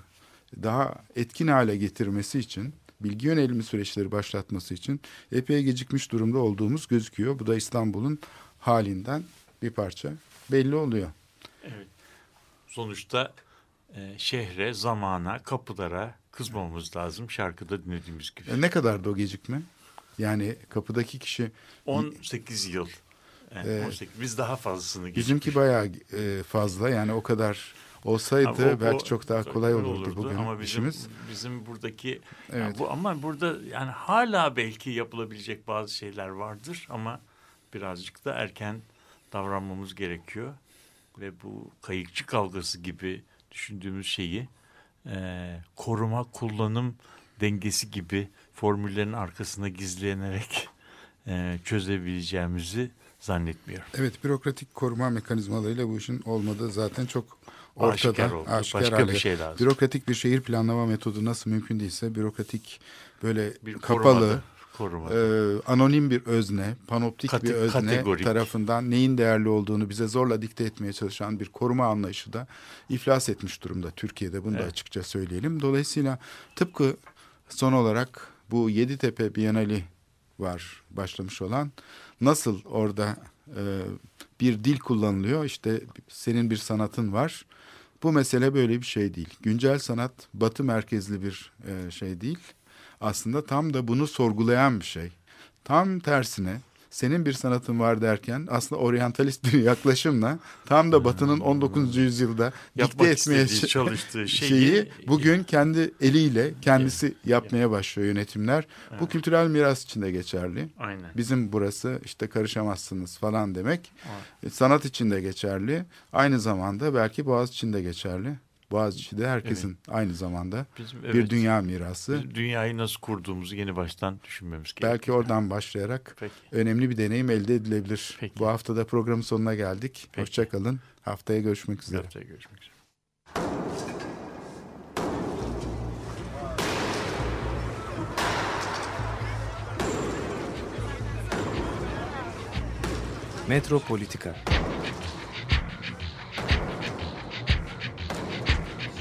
daha etkin hale getirmesi için bilgi yönelimi süreçleri başlatması için epey gecikmiş durumda olduğumuz gözüküyor. Bu da İstanbul'un halinden bir parça belli oluyor. Evet. Sonuçta e, şehre, zamana, kapılara kızmamamız lazım. Şarkıda dinlediğimiz gibi. E, ne kadar da o gecikme? Yani kapıdaki kişi 18 yıl. Yani Evet. 18. Biz daha fazlasını geçtik. bizimki bayağı e, fazla yani o kadar olsaydı Abi o- belki o- çok daha kolay öyle olurdu, bugün ama bizim, işimiz. Bizim buradaki yani Evet. bu ama burada yani hala belki yapılabilecek bazı şeyler vardır ama birazcık da erken davranmamız gerekiyor ve bu kayıkçı kavgası gibi düşündüğümüz şeyi e, koruma kullanım dengesi gibi formüllerin arkasına gizlenerek e, çözebileceğimizi zannetmiyorum. Evet bürokratik koruma mekanizmalarıyla bu işin olmadığı zaten çok ortada. Aşikar oldu. Başka hale- bir şey lazım. Bürokratik bir şehir planlama metodu nasıl mümkün değilse bürokratik böyle Bir kapalı, koruma. e, anonim bir özne, panoptik Kate- bir özne kategorik. tarafından neyin değerli olduğunu bize zorla dikte etmeye çalışan bir koruma anlayışı da iflas etmiş durumda Türkiye'de. Bunu da Evet. açıkça söyleyelim. Dolayısıyla tıpkı son olarak bu Yeditepe Bienali var başlamış olan. Nasıl orada e, bir dil kullanılıyor? İşte senin bir sanatın var. Bu mesele böyle bir şey değil. Güncel sanat batı merkezli bir e, şey değil. Aslında tam da bunu sorgulayan bir şey. Tam tersine senin bir sanatın var derken aslında oryantalist bir yaklaşımla tam da batının 19. yüzyılda dikte Yapmak etmeye çalıştığı şeyi, şeyi bugün kendi eliyle kendisi yapmaya başlıyor yönetimler. Bu kültürel miras için de geçerli. Aynen. Bizim burası işte karışamazsınız falan demek. E, Sanat için de geçerli. Aynı zamanda belki Boğaz için de geçerli. Boğaziçi de herkesin aynı zamanda Bizim, bir evet, dünya mirası. biz dünyayı nasıl kurduğumuzu yeni baştan düşünmemiz gerekiyor. Belki oradan başlayarak Peki. önemli bir deneyim elde edilebilir. Peki. Bu hafta da programın sonuna geldik. Peki. Hoşçakalın. Haftaya görüşmek üzere. Haftaya görüşmek üzere. Metropolitika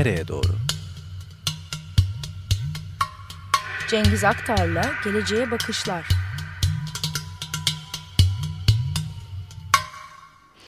Nereye doğru? Cengiz Aktar'la Geleceğe Bakışlar.